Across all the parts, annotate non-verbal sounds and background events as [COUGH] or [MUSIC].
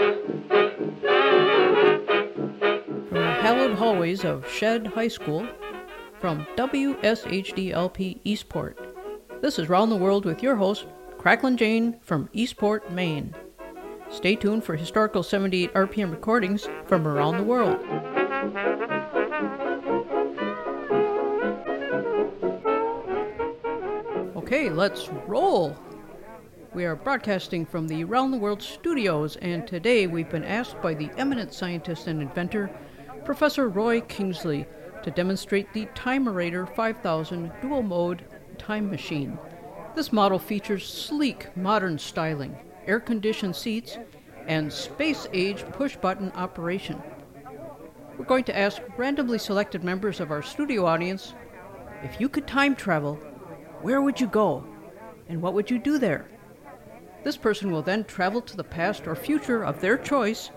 From the hallowed hallways of Shead High School, from WSHDLP Eastport, this is Round the World with your host, Cracklin Jane from Eastport, Maine. Stay tuned for historical 78 RPM recordings from around the world. Okay, let's roll. We are broadcasting from the Around the World studios, and today we've been asked by the eminent scientist and inventor, Professor Roy Kingsley, to demonstrate the Timerator 5000 dual mode time machine. This model features sleek, modern styling, air conditioned seats, and space age push button operation. We're going to ask randomly selected members of our studio audience if you could time travel, where would you go? And what would you do there? This person will then travel to the past or future of their choice,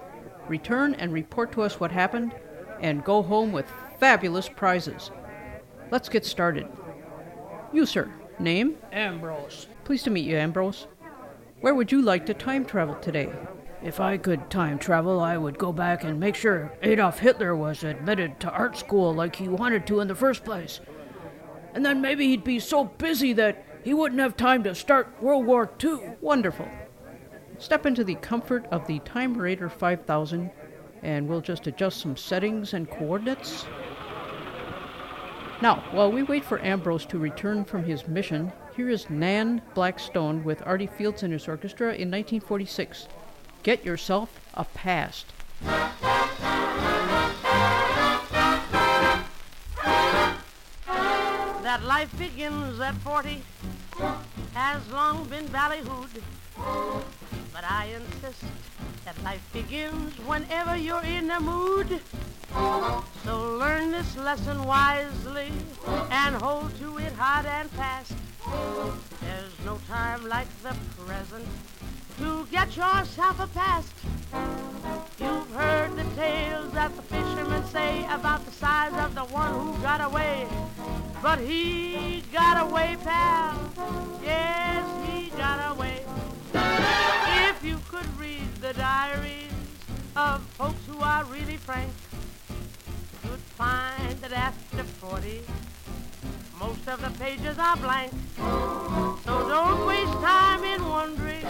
return and report to us what happened, and go home with fabulous prizes. Let's get started. You, sir. Name? Ambrose. Pleased to meet you, Ambrose. Where would you like to time travel today? If I could time travel, I would go back and make sure Adolf Hitler was admitted to art school like he wanted to in the first place. And then maybe he'd be so busy that he wouldn't have time to start World War II. Wonderful. Step into the comfort of the Timerator 5000 and we'll just adjust some settings and coordinates. Now, while we wait for Ambrose to return from his mission, here is Nan Blackstone with Artie Fields and his orchestra in 1946. Get yourself a past. That life begins at 40 has long been ballyhooed. But I insist that life begins whenever you're in a mood. So learn this lesson wisely and hold to it hard and fast. There's no time like the present to get yourself a past. You've heard the tales that the fishermen say about the size of the one who got away. But he got away, pal. Yes, he got away. If you could read the diaries of folks who are really frank, you'd find that after 40, most of the pages are blank. So don't waste time in wondering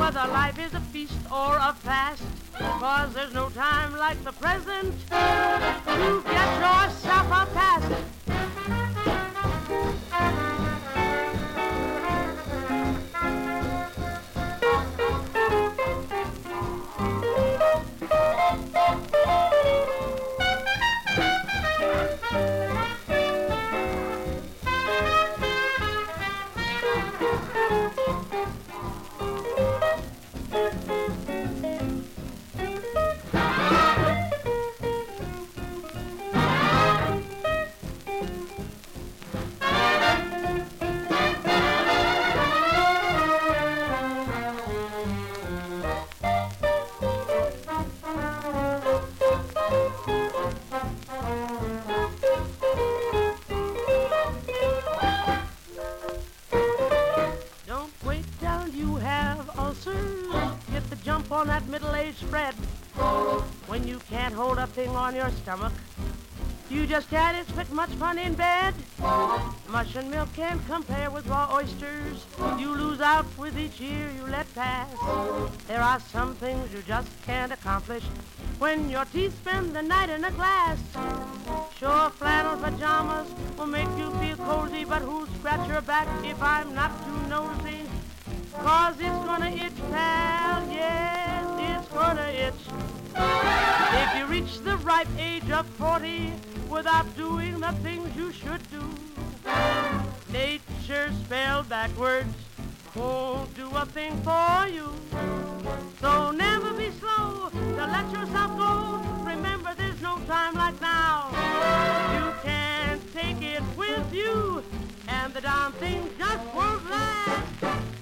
whether life is a feast or a fast. Cause there's no time like the present to get yourself a past. On that middle-aged spread. When you can't hold a thing on your stomach, you just can't expect much fun in bed. Mush and milk can't compare with raw oysters. You lose out with each year you let pass. There are some things you just can't accomplish when your teeth spend the night in a glass. Sure, flannel pajamas will make you feel cozy, but who'll scratch your back if I'm not too nosy? Cause it's gonna itch, pal, it's gonna itch. If you reach the ripe age of 40 without doing the things you should do, nature spelled backwards won't do a thing for you. So never be slow to let yourself go. Remember, there's no time like now. You can't take it with you, and the darn thing just won't last.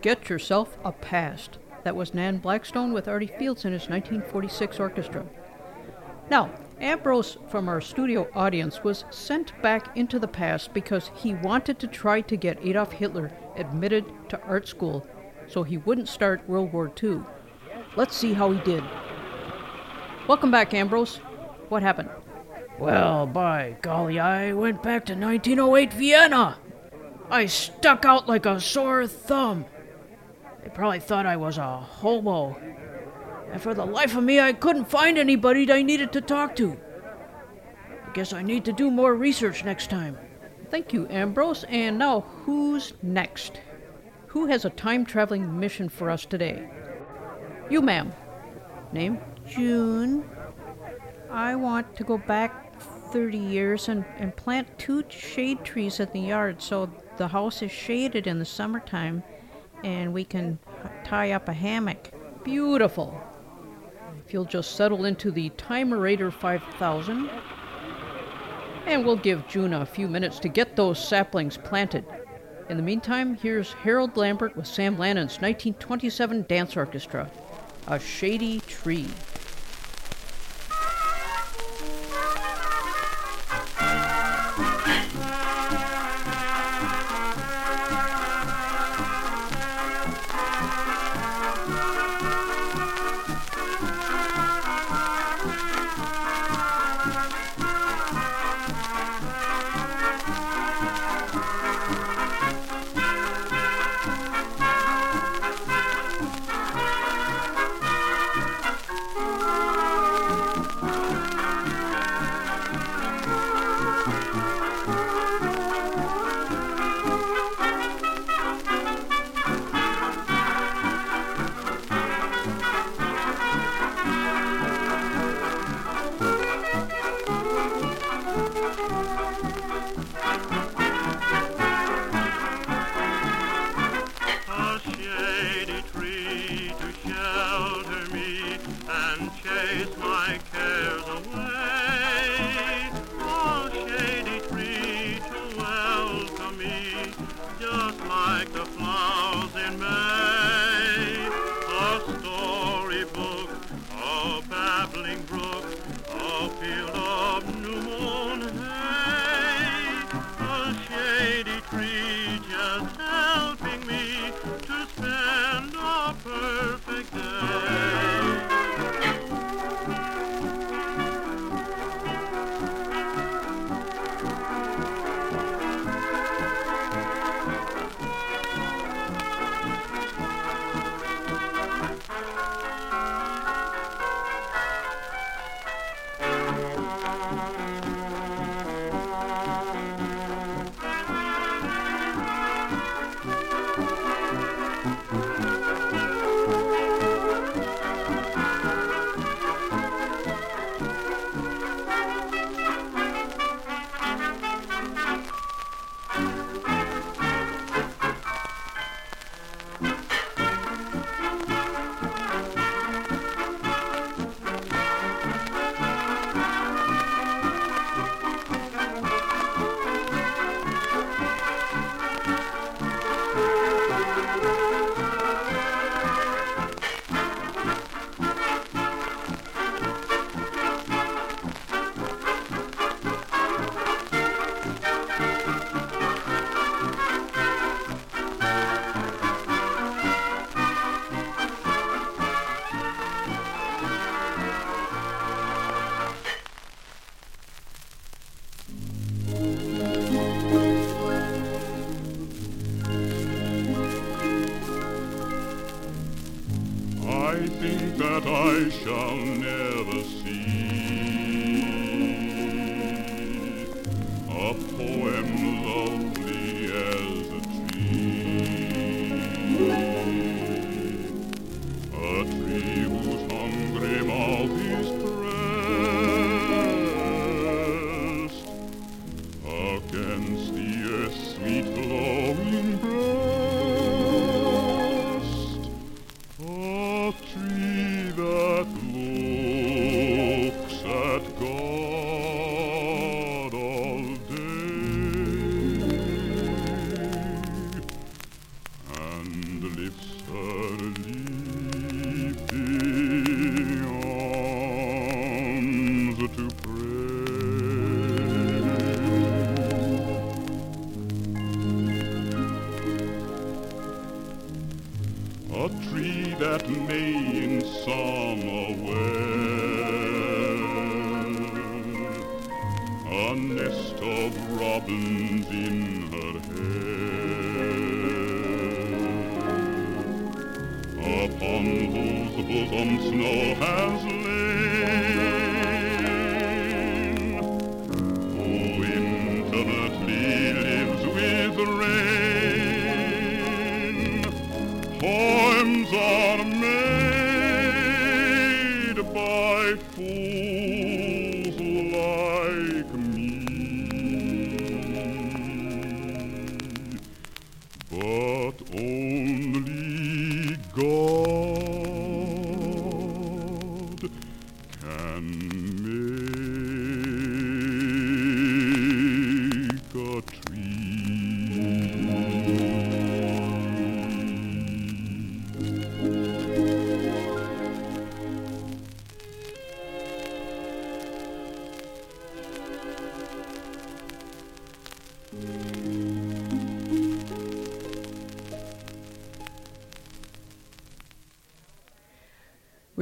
Get yourself a past. That was Nan Blackstone with Artie Fields and his 1946 orchestra. Now, Ambrose from our studio audience was sent back into the past because he wanted to try to get Adolf Hitler admitted to art school so he wouldn't start World War II. Let's see how he did. Welcome back, Ambrose. What happened? Well, by golly, I went back to 1908 Vienna. I stuck out like a sore thumb. They probably thought I was a hobo. And for the life of me, I couldn't find anybody I needed to talk to. I guess I need to do more research next time. Thank you, Ambrose. And now, who's next? Who has a time traveling mission for us today? You, ma'am. Name? June. I want to go back 30 years and, and plant two shade trees in the yard so the house is shaded in the summertime and we can tie up a hammock. Beautiful. If you'll just settle into the Timerator 5000, and we'll give June a few minutes to get those saplings planted. In the meantime, here's Harold Lambert with Sam Lanin's 1927 Dance Orchestra, A Shady Tree.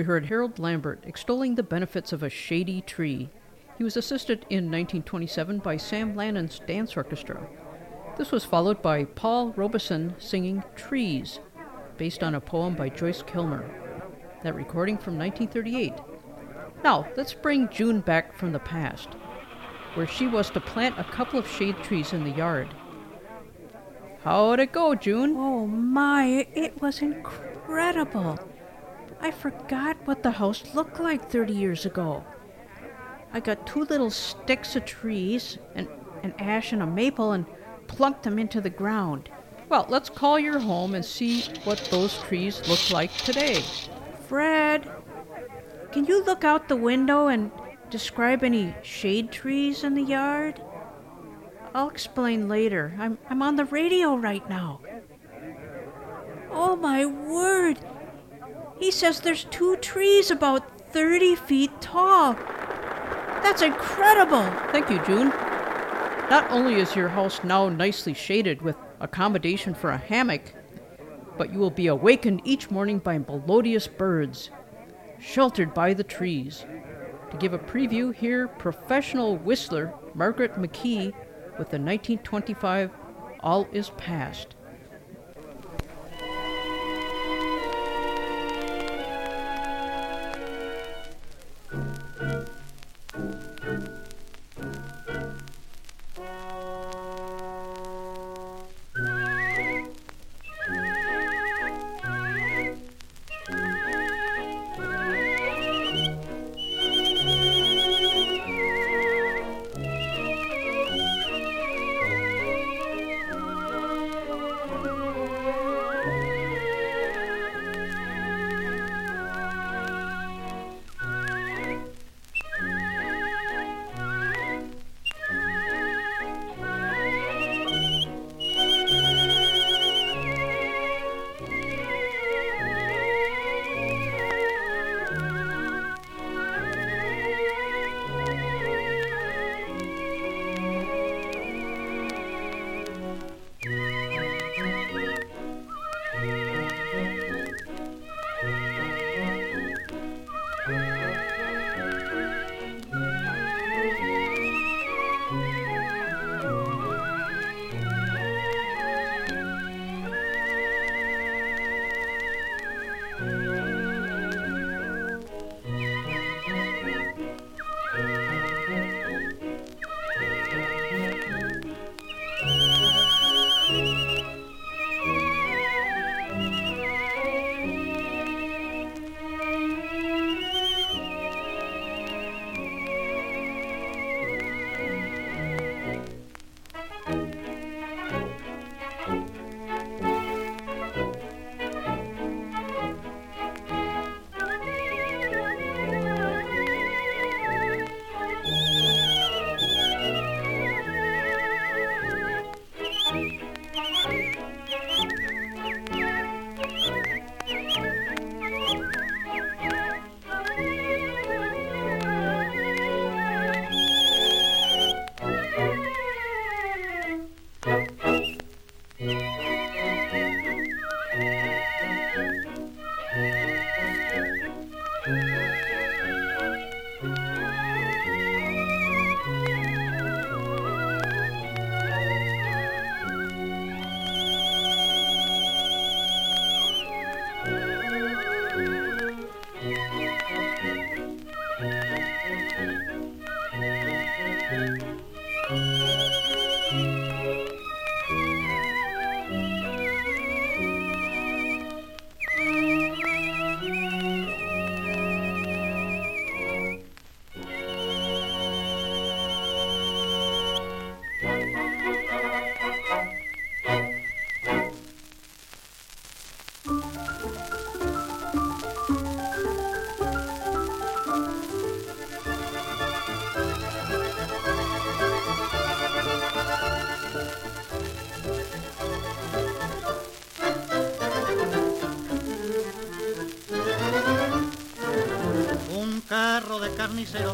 Heard Harold Lambert extolling the benefits of a shady tree. He was assisted in 1927 by Sam Lanin's dance orchestra. This was followed by Paul Robeson singing Trees, based on a poem by Joyce Kilmer. That recording from 1938. Now, let's bring June back from the past, where she was to plant a couple of shade trees in the yard. How'd it go, June? Oh my, it was incredible. I forgot what the house looked like 30 years ago. I got two little sticks of trees, an, an ash and a maple, and plunked them into the ground. Well, let's call your home and see what those trees look like today. Fred, can you look out the window and describe any shade trees in the yard? I'll explain later. I'm, I'm on the radio right now. Oh my word! He says there's two trees about 30 feet tall. That's incredible! Thank you, June. Not only is your house now nicely shaded with accommodation for a hammock, but you will be awakened each morning by melodious birds, sheltered by the trees. To give a preview, here, professional whistler Margaret McKee with the 1925 All Is Past.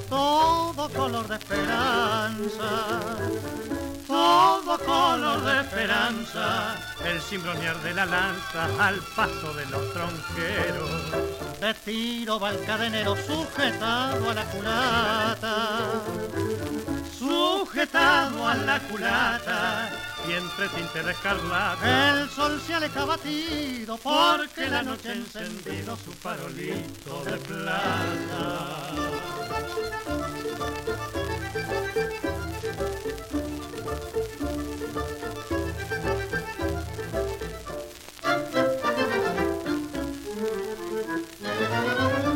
Todo color de esperanza, todo color de esperanza, el cimbronear de la lanza al paso de los tronqueros. De tiro va el cadenero sujetado a la culata, sujetado a la culata y entre tinte de escarlata. El sol se aleja batido porque la noche encendido farolito de plata.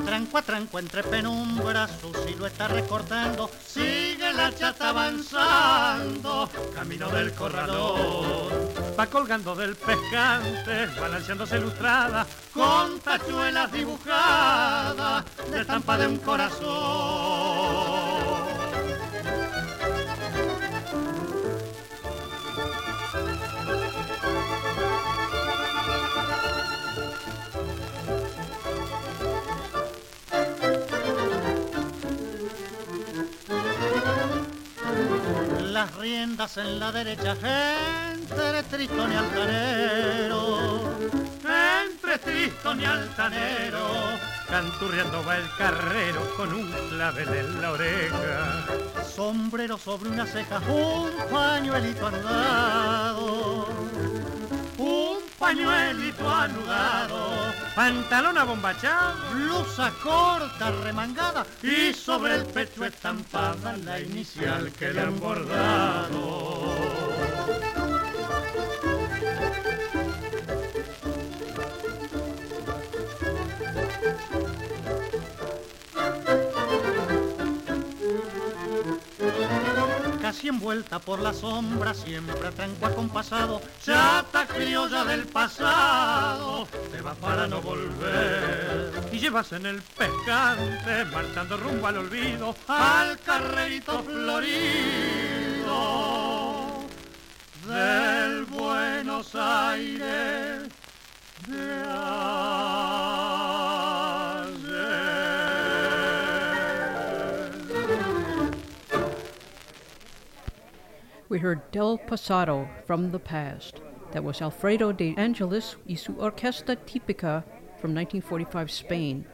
Tranco a tranco entre penumbras su silueta recortando, sigue la chata avanzando, camino del corralón. Va colgando del pescante, balanceándose ilustrada, con tachuelas dibujadas de estampa de un corazón. Las riendas en la derecha, entre Tristón y Altanero, entre Tristón y Altanero, canturreando va el carrero con un clavel en la oreja. Sombrero sobre una ceja, un pañuelito anudado, pañuelito anudado, pantalón abombachado, blusa corta remangada y sobre el pecho estampada la inicial que le han bordado. Casi envuelta por la sombra, siempre a tranco acompasado, chata criolla del pasado, te va para no volver. Y llevas en el pescante, marchando rumbo al olvido, al carrerito florido. Del Buenos Aires de We heard Del Pasado from the past. That was Alfredo de Angelis y su Orquesta Típica from 1945 Spain.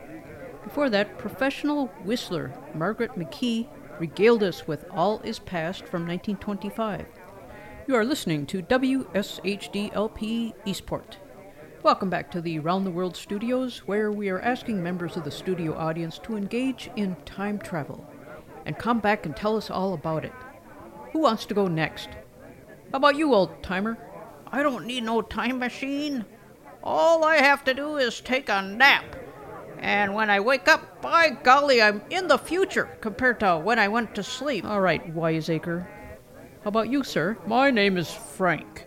Before that, professional whistler Margaret McKee regaled us with All Is Past from 1925. You are listening to WSHDLP Eastport. Welcome back to the Round the World studios, where we are asking members of the studio audience to engage in time travel and come back and tell us all about it. Who wants to go next? How about you, old timer? I don't need no time machine. All I have to do is take a nap. And when I wake up, by golly, I'm in the future compared to when I went to sleep. All right, wiseacre. How about you, sir? My name is Frank.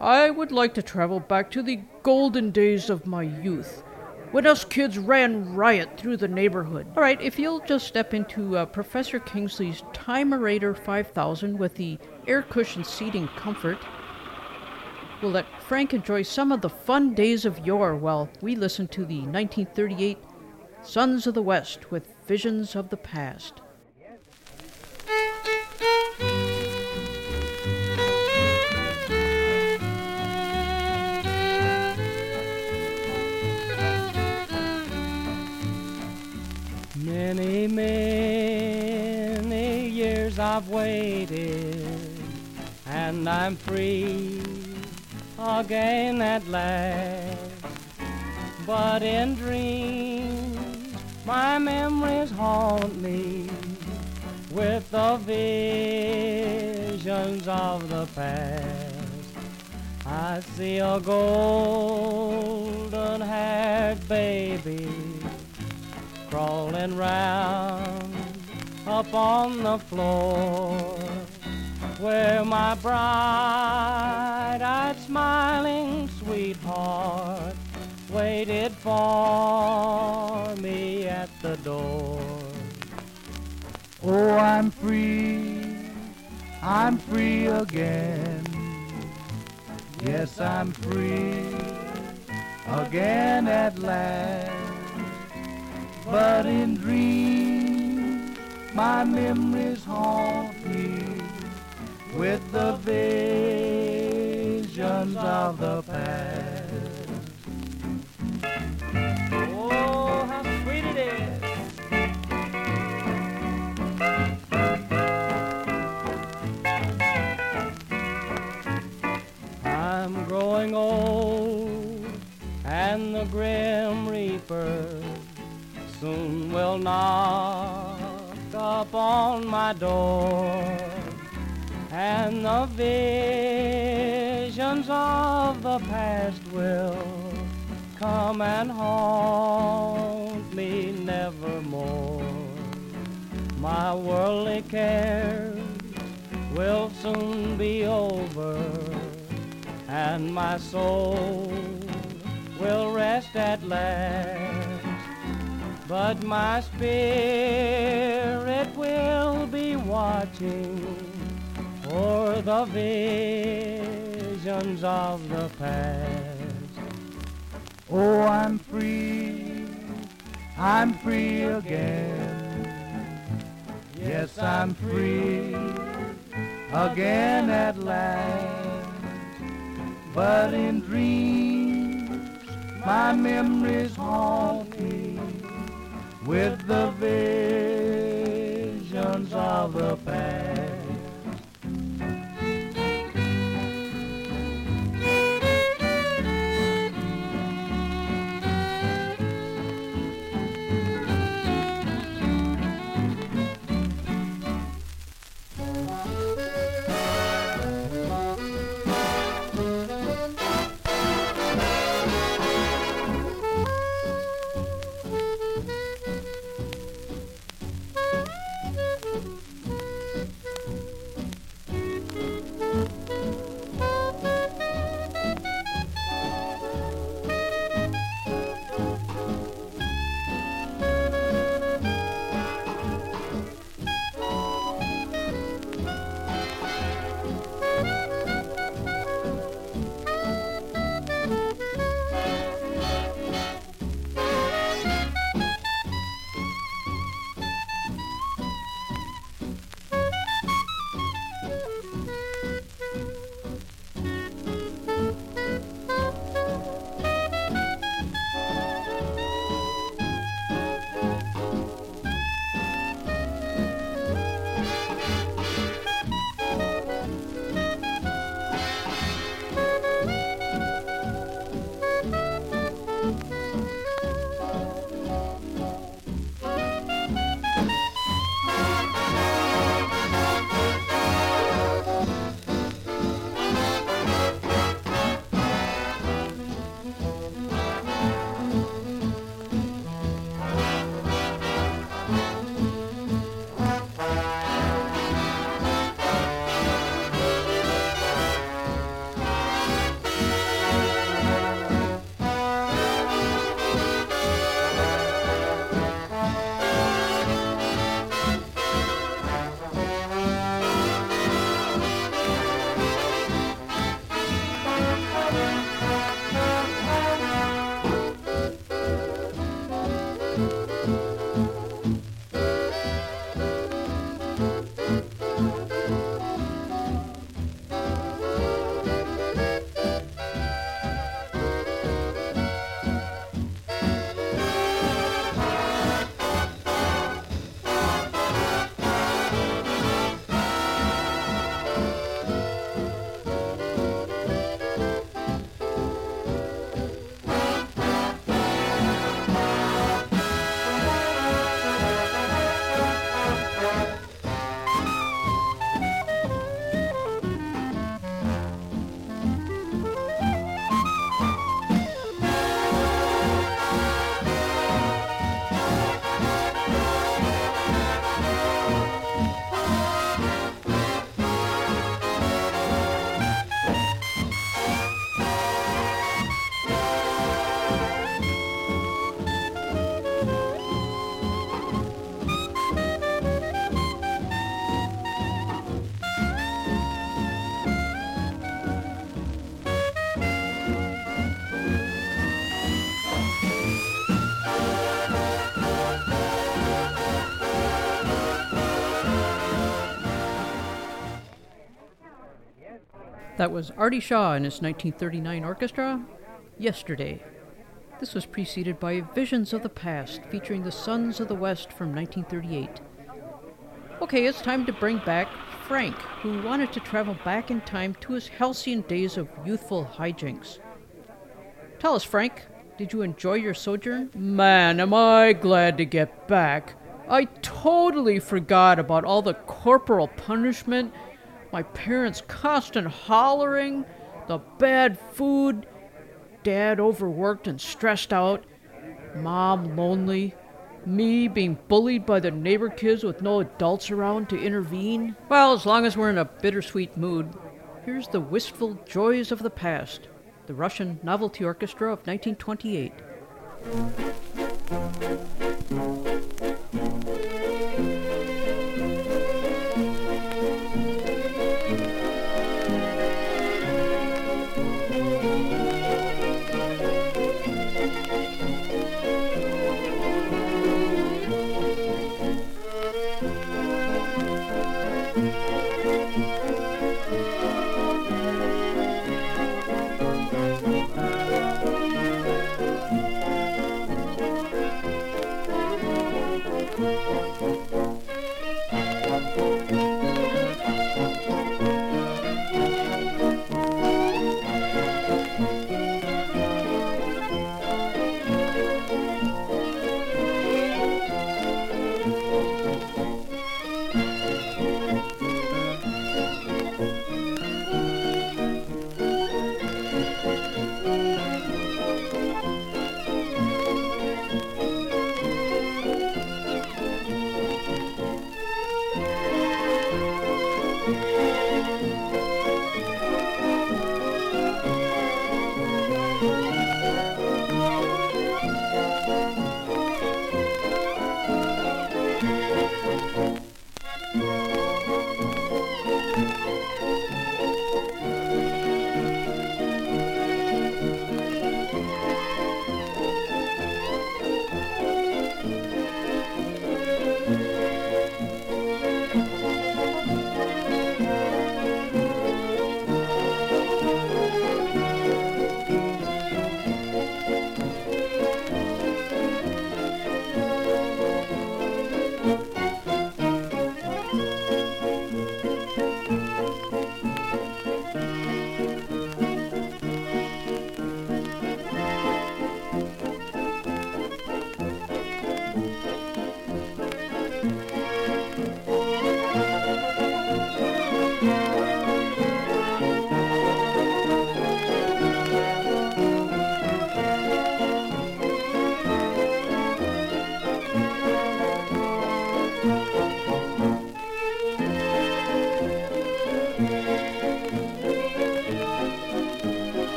I would like to travel back to the golden days of my youth when us kids ran riot through the neighborhood. All right, if you'll just step into uh, Professor Kingsley's Timerator 5000 with the air cushion seating comfort, we'll let Frank enjoy some of the fun days of yore while we listen to the 1938 Sons of the West with Visions of the Past. Many, many years I've waited, and I'm free again at last. But in dreams, my memories haunt me with the visions of the past. I see a golden haired baby crawling round up on the floor where my bright-eyed smiling sweetheart waited for me at the door. Oh, I'm free, I'm free again. Yes, I'm free again at last. But in dreams, my memories haunt me with the visions of the past. Oh, how sweet it is. I'm growing old, and the grim reaper soon will knock upon my door, and the visions of the past will come and haunt me nevermore. My worldly cares will soon be over, and my soul will rest at last. But my spirit will be watching for the visions of the past. Oh, I'm free, I'm free again. Yes, I'm free again at last. But in dreams, my memories haunt me with the visions of the past. That was Artie Shaw and his 1939 orchestra, Yesterday. This was preceded by Visions of the Past, featuring the Sons of the West from 1938. Okay, it's time to bring back Frank, who wanted to travel back in time to his halcyon days of youthful hijinks. Tell us, Frank, did you enjoy your sojourn? Man, am I glad to get back. I totally forgot about all the corporal punishment my parents' constant hollering, the bad food, dad overworked and stressed out, mom lonely, me being bullied by the neighbor kids with no adults around to intervene. Well, as long as we're in a bittersweet mood, here's the wistful joys of the past, the Russian Novelty Orchestra of 1928.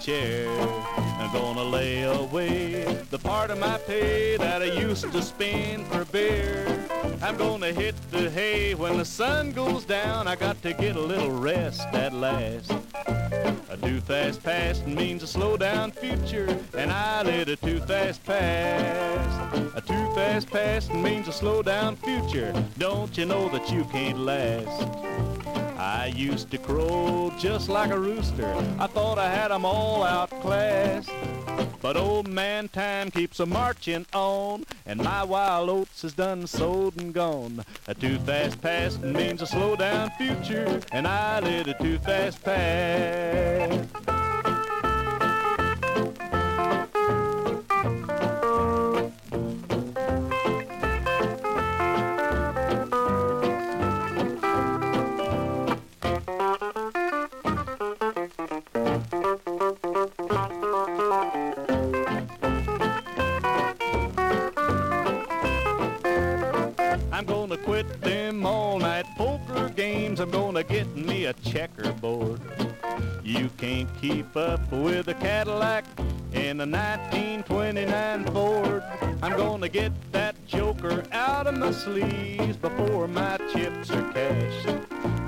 Chair. I'm gonna lay away the part of my pay that I used to spend for beer. I'm gonna hit the hay when the sun goes down. I got to get a little rest at last. A too fast past means a slow down future, and I let a too fast past. A too fast past means a slow down future. Don't you know that you can't last? I used to crow just like a rooster. I thought I had 'em all outclassed. But old man time keeps a marching on, and my wild oats is done sowed and gone. A too fast past means a slow down future, and I let a too fast pass. Up with a Cadillac in a 1929 Ford. I'm gonna get that joker out of my sleeves before my chips are cashed.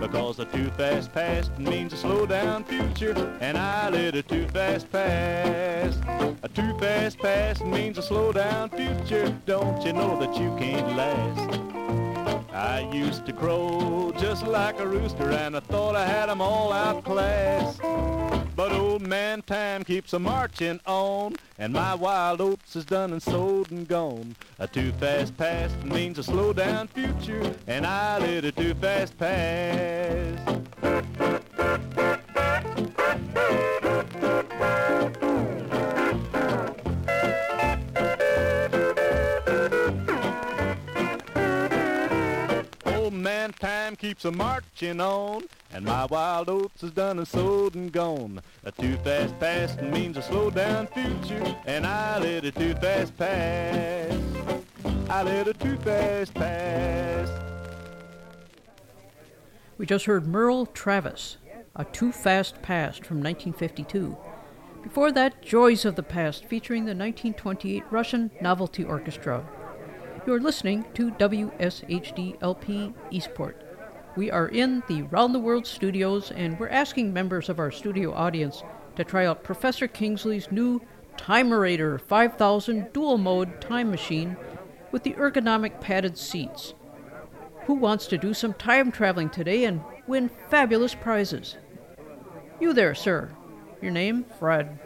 Because a too fast past means a slow down future, and I let a too fast past. A too fast past means a slow down future. Don't you know that you can't last? I used to crow just like a rooster, and I thought I had 'em all outclassed. But old man time keeps a marching on, and my wild oats is done and sold and gone. A too fast past means a slow down future, and I let a too fast pass. Man time keeps a marching on, and my wild oats is done and sold and gone. A too fast past means a slow down future, and I let a too fast pass. I let a too fast pass. We just heard Merle Travis, A Too Fast Past from 1952. Before that, Joys of the Past featuring the 1928 Russian Novelty Orchestra. You're listening to WSHD-LP Eastport. We are in the Round the World studios and we're asking members of our studio audience to try out Professor Kingsley's new Timerator 5000 dual mode time machine with the ergonomic padded seats. Who wants to do some time traveling today and win fabulous prizes? You there, sir. Your name? Fred.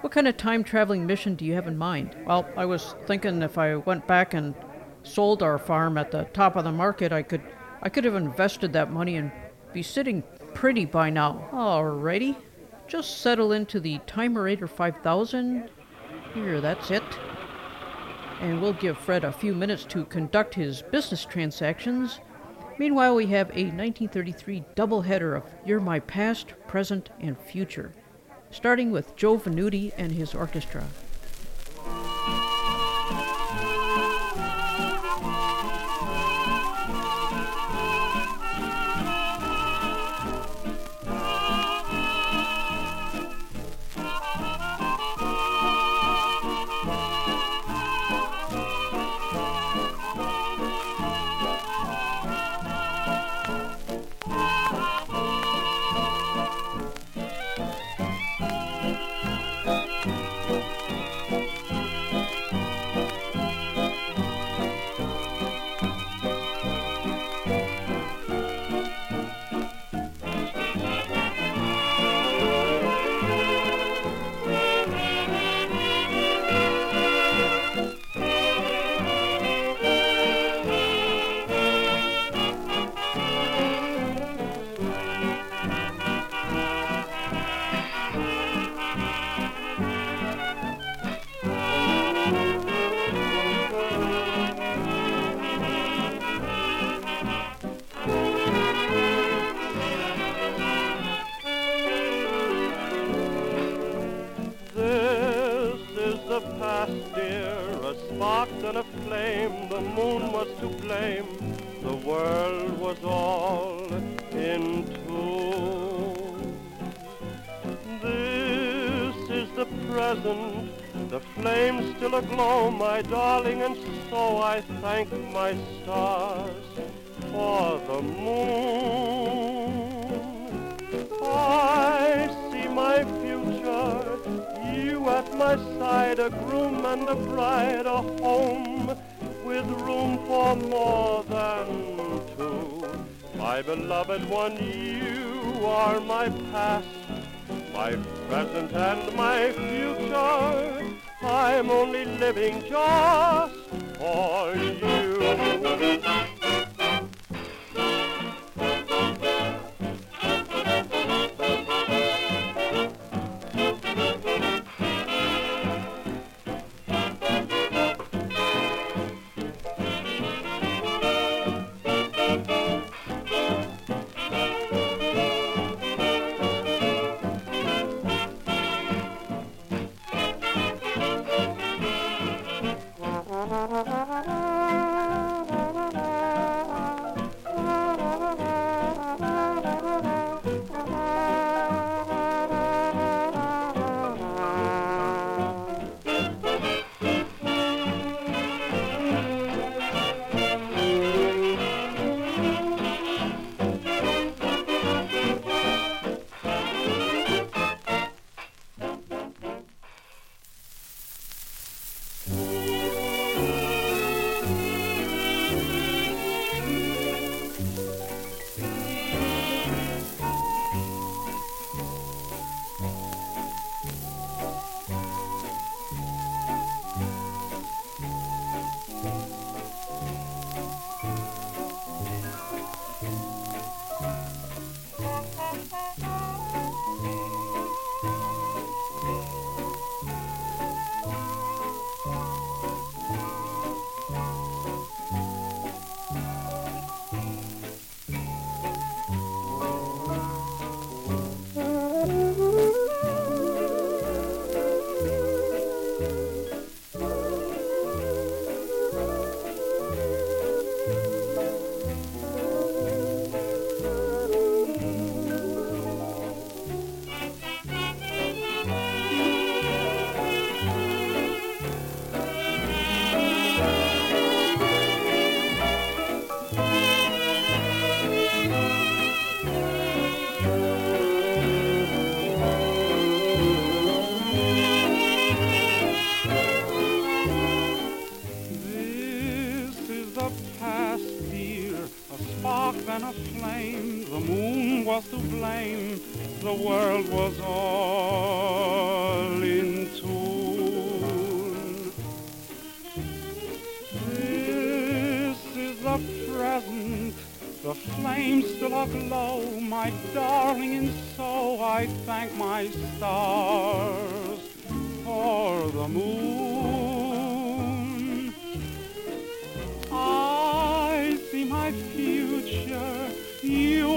What kind of time traveling mission do you have in mind? Well, I was thinking if I went back and sold our farm at the top of the market, I could I could have invested that money and be sitting pretty by now. Alrighty. Just settle into the Timerator 5000. Here, that's it. And we'll give Fred a few minutes to conduct his business transactions. Meanwhile, we have a 1933 doubleheader of You're My Past, Present, and Future starting with Joe Venuti and his orchestra. And the past year, a spark then a flame, the moon was to blame, the world was all in tune. This is the present, the flame still aglow, my darling, and so I thank my stars for the moon.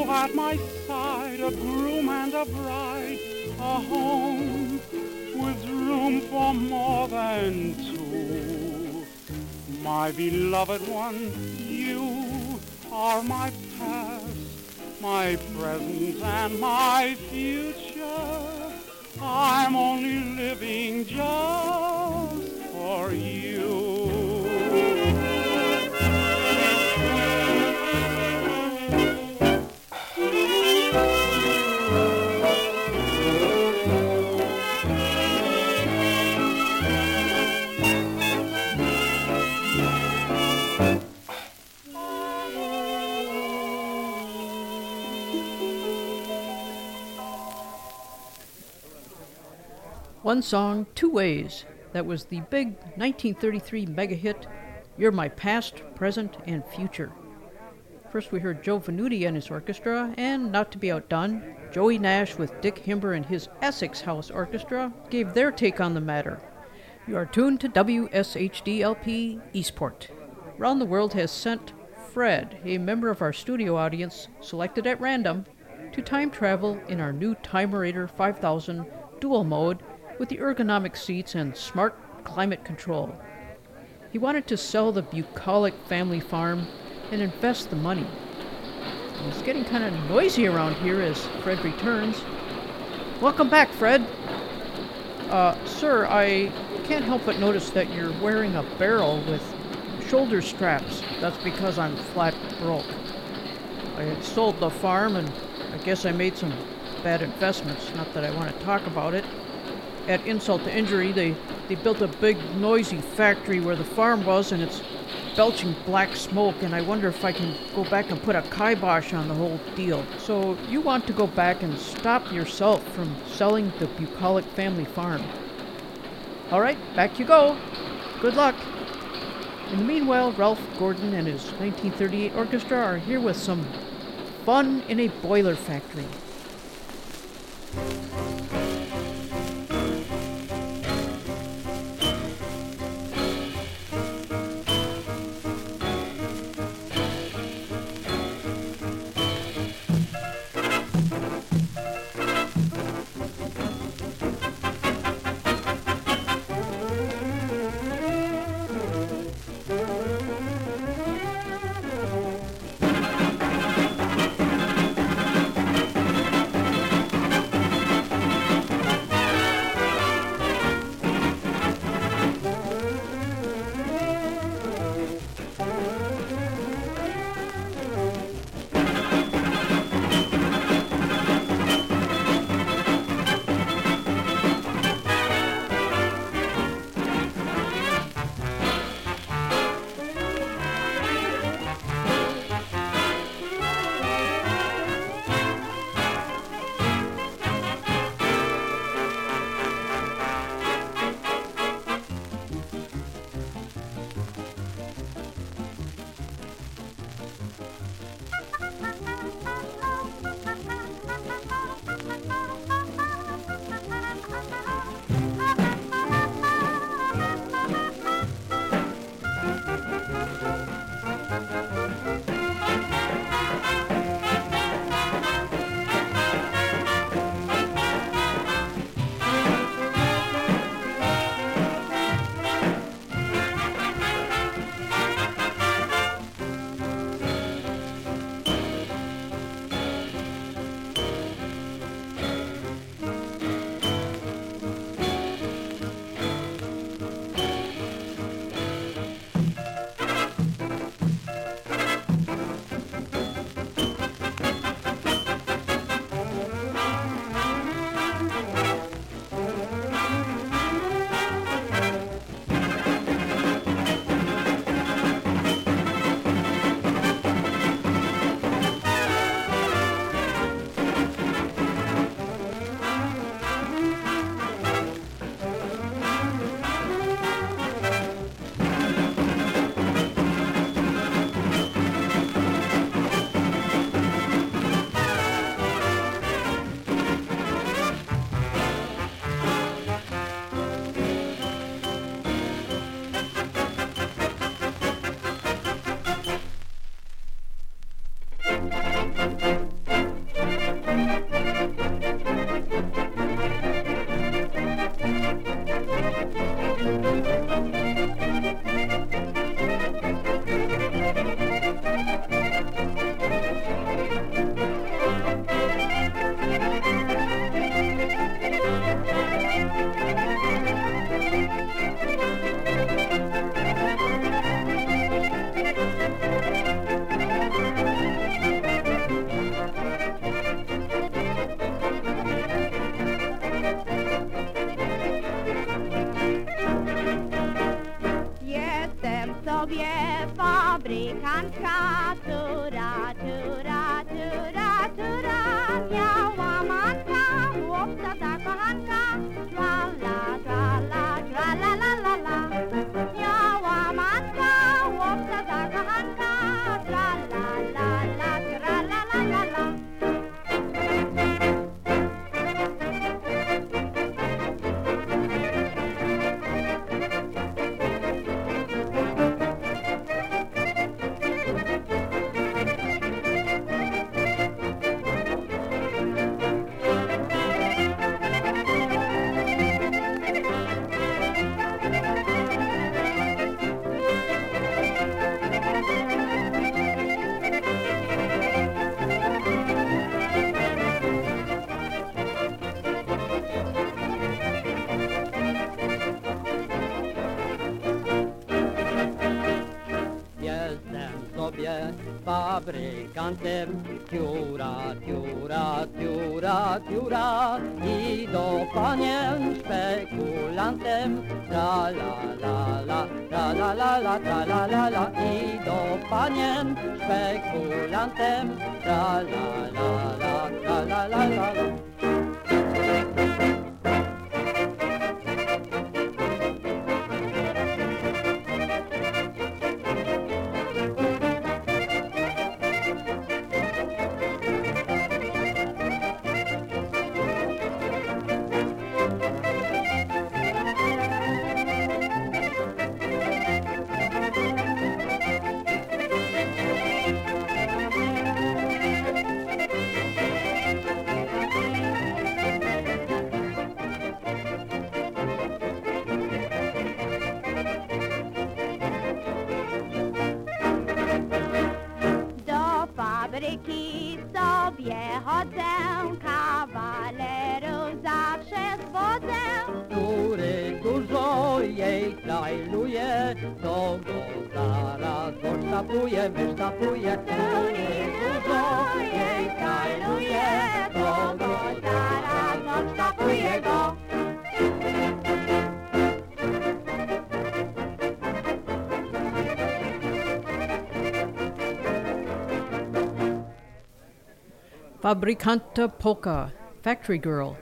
At my side, a groom and a bride, a home with room for more than two. My beloved one, you are my past, my present, and my future. I'm only living just for you. One song, two ways. That was the big 1933 mega hit, You're My Past, Present, and Future. First, we heard Joe Venuti and his orchestra, and not to be outdone, Joey Nash with Dick Himber and his Essex House Orchestra gave their take on the matter. You are tuned to WSHDLP Eastport. Round the World has sent Fred, a member of our studio audience, selected at random, to time travel in our new Timerator 5000 dual mode with the ergonomic seats and smart climate control. He wanted to sell the bucolic family farm and invest the money. It's getting kind of noisy around here as Fred returns. Welcome back, Fred. Uh, sir, I can't help but notice that you're wearing a barrel with shoulder straps. That's because I'm flat broke. I had sold the farm and I guess I made some bad investments. Not that I want to talk about it at insult to injury, they, they built a big, noisy factory where the farm was, and it's belching black smoke, and I wonder if I can go back and put a kibosh on the whole deal. So you want to go back and stop yourself from selling the bucolic family farm. All right, back you go. Good luck. In the meanwhile, Ralph Gordon and his 1938 orchestra are here with some fun in a boiler factory. Fabrykantem, Fabrikanta Polka, Factory Girl.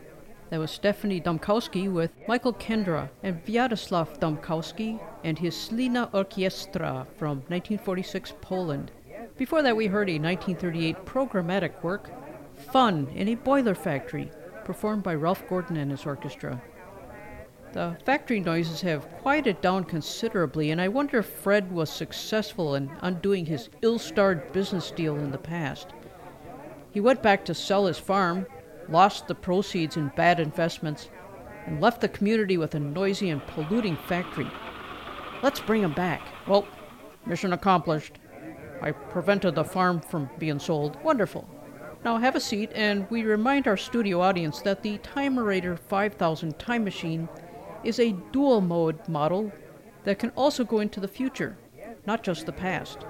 That was Stephanie Domkowski with Michael Kendra and Władysław Domkowski and his Slina Orkiestra from 1946 Poland. Before that, we heard a 1938 programmatic work, Fun in a Boiler Factory, performed by Ralph Gordon and his orchestra. The factory noises have quieted down considerably, and I wonder if Fred was successful in undoing his ill starred business deal in the past. He went back to sell his farm, lost the proceeds in bad investments, and left the community with a noisy and polluting factory. Let's bring him back. Well, mission accomplished. I prevented the farm from being sold. Wonderful. Now have a seat, and we remind our studio audience that the Timerator 5000 time machine is a dual mode model that can also go into the future, not just the past.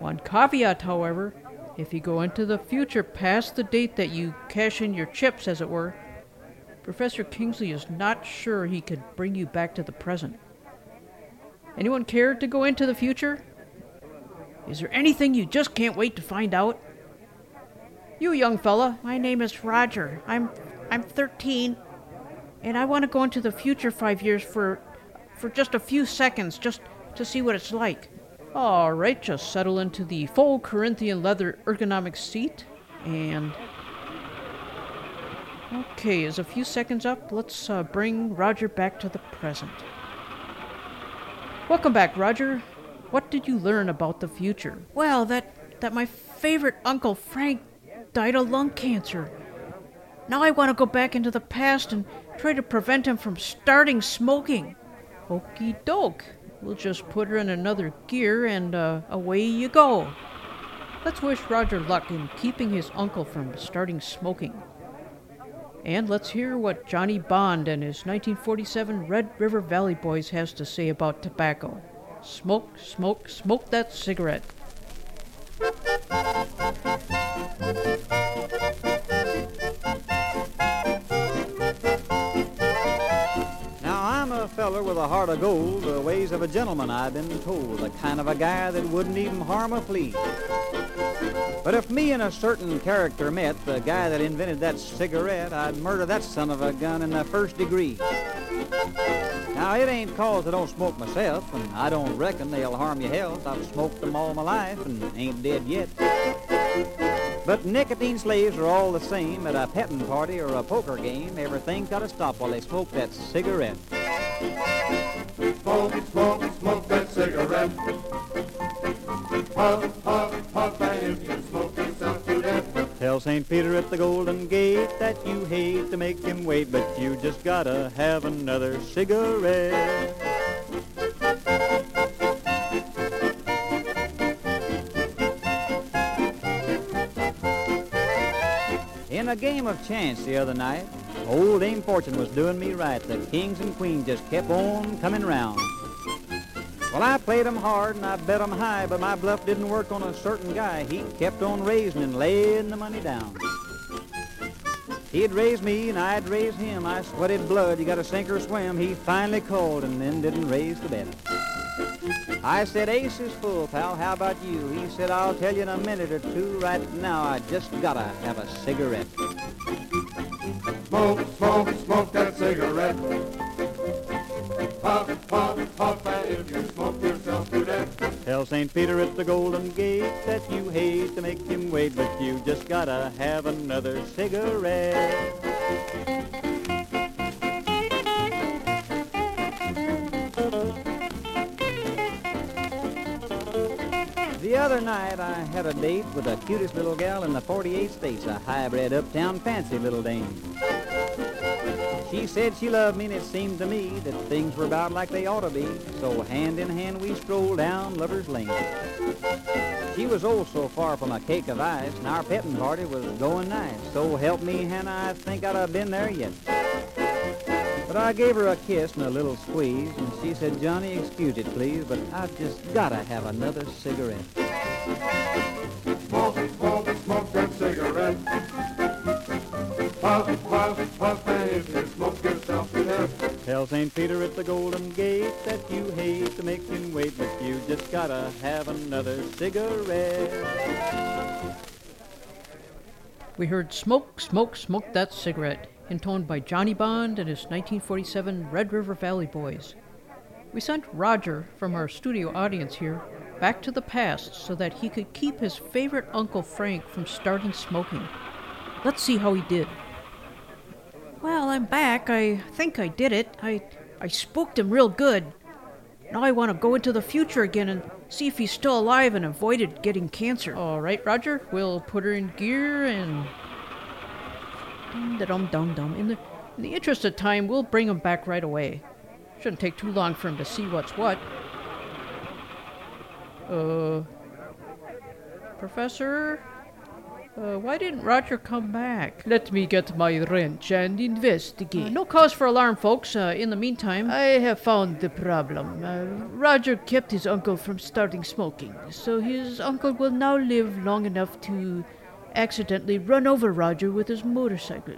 One caveat, however, if you go into the future past the date that you cash in your chips, as it were, Professor Kingsley is not sure he could bring you back to the present. Anyone care to go into the future? Is there anything you just can't wait to find out? You young fella, My name is Roger. I'm I'm 13 and I want to go into the future 5 years for for just a few seconds just to see what it's like. All right, just settle into the full Corinthian leather ergonomic seat and. Okay, is a few seconds up? Let's uh, bring Roger back to the present. Welcome back, Roger. What did you learn about the future? Well, that that my favorite uncle Frank died of lung cancer. Now I want to go back into the past and try to prevent him from starting smoking. Okey doke. We'll just put her in another gear and uh, away you go. Let's wish Roger luck in keeping his uncle from starting smoking. And let's hear what Johnny Bond and his 1947 Red River Valley Boys has to say about tobacco. Smoke, smoke, smoke that cigarette. Feller with a heart of gold, the ways of a gentleman I've been told, the kind of a guy that wouldn't even harm a flea. But if me and a certain character met, the guy that invented that cigarette, I'd murder that son of a gun in the first degree. Now, it ain't cause I don't smoke myself, and I don't reckon they'll harm your health. I've smoked them all my life and ain't dead yet. But nicotine slaves are all the same at a petting party or a poker game. Everything's got to stop while they smoke that cigarette. Smoke, smoke, smoke that cigarette. Puff, puff, puff, and if you smoke yourself to. Tell St. Peter at the Golden Gate that you hate to make him wait, but you just gotta have another cigarette. In a game of chance the other night, old Dame Fortune was doing me right. The kings and queens just kept on coming round. Well, I played 'em hard and I bet 'em high, but my bluff didn't work on a certain guy. He kept on raising and laying the money down. He'd raise me and I'd raise him. I sweated blood. You got to sink or swim. He finally called and then didn't raise the bet. I said, Ace is full, pal. How about you? He said, I'll tell you in a minute or two. Right now, I just gotta have a cigarette. Smoke, smoke, smoke that cigarette. Puff, puff, puff, and if you smoke yourself to death. Tell St. Peter at the Golden Gate that you hate to make him wait, but you just gotta have another cigarette. The other night I had a date with the cutest little gal in the 48 states, a hybrid uptown fancy little dame. She said she loved me and it seemed to me that things were about like they ought to be, so hand in hand we strolled down Lover's Lane. She was oh so far from a cake of ice and our petting party was going nice, so help me Hannah, I think I'd have been there yet. But I gave her a kiss and a little squeeze, and she said, Johnny, excuse it, please, but I've just gotta have another cigarette. Smoke, smoke, smoke that cigarette. Puff, puff, puff, and if you smoke yourself to death. Tell St. Peter at the Golden Gate that you hate to make him wait, but you just gotta have another cigarette. We heard Smoke, Smoke, Smoke That Cigarette, intoned by Johnny Bond and his 1947 Red River Valley Boys. We sent Roger from our studio audience here back to the past so that he could keep his favorite Uncle Frank from starting smoking. Let's see how he did. Well, I'm back. I think I did it. I I spooked him real good. Now I want to go into the future again and see if he's still alive and avoided getting cancer. All right, Roger, we'll put her in gear and dum dum dum. In the in the interest of time, we'll bring him back right away. Shouldn't take too long for him to see what's what. Uh, Professor, uh, why didn't Roger come back? Let me get my wrench and investigate. Uh, no cause for alarm, folks. Uh, in the meantime, I have found the problem. Uh, Roger kept his uncle from starting smoking, so his uncle will now live long enough to accidentally run over Roger with his motorcycle.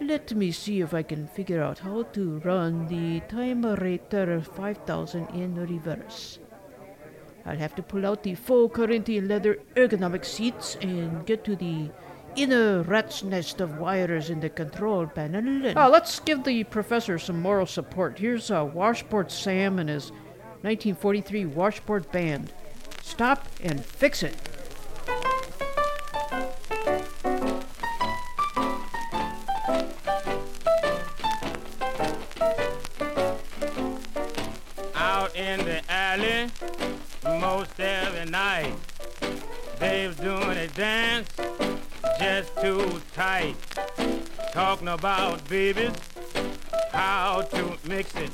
Let me see if I can figure out how to run the Timerator 5000 in reverse. I'll have to pull out the faux Corinthian leather ergonomic seats and get to the inner rat's nest of wires in the control panel. And oh, let's give the professor some moral support. Here's uh, Washboard Sam and his 1943 Washboard Band. Stop and fix it. Night, they's doing a dance just too tight. Talking about babies, how to mix it,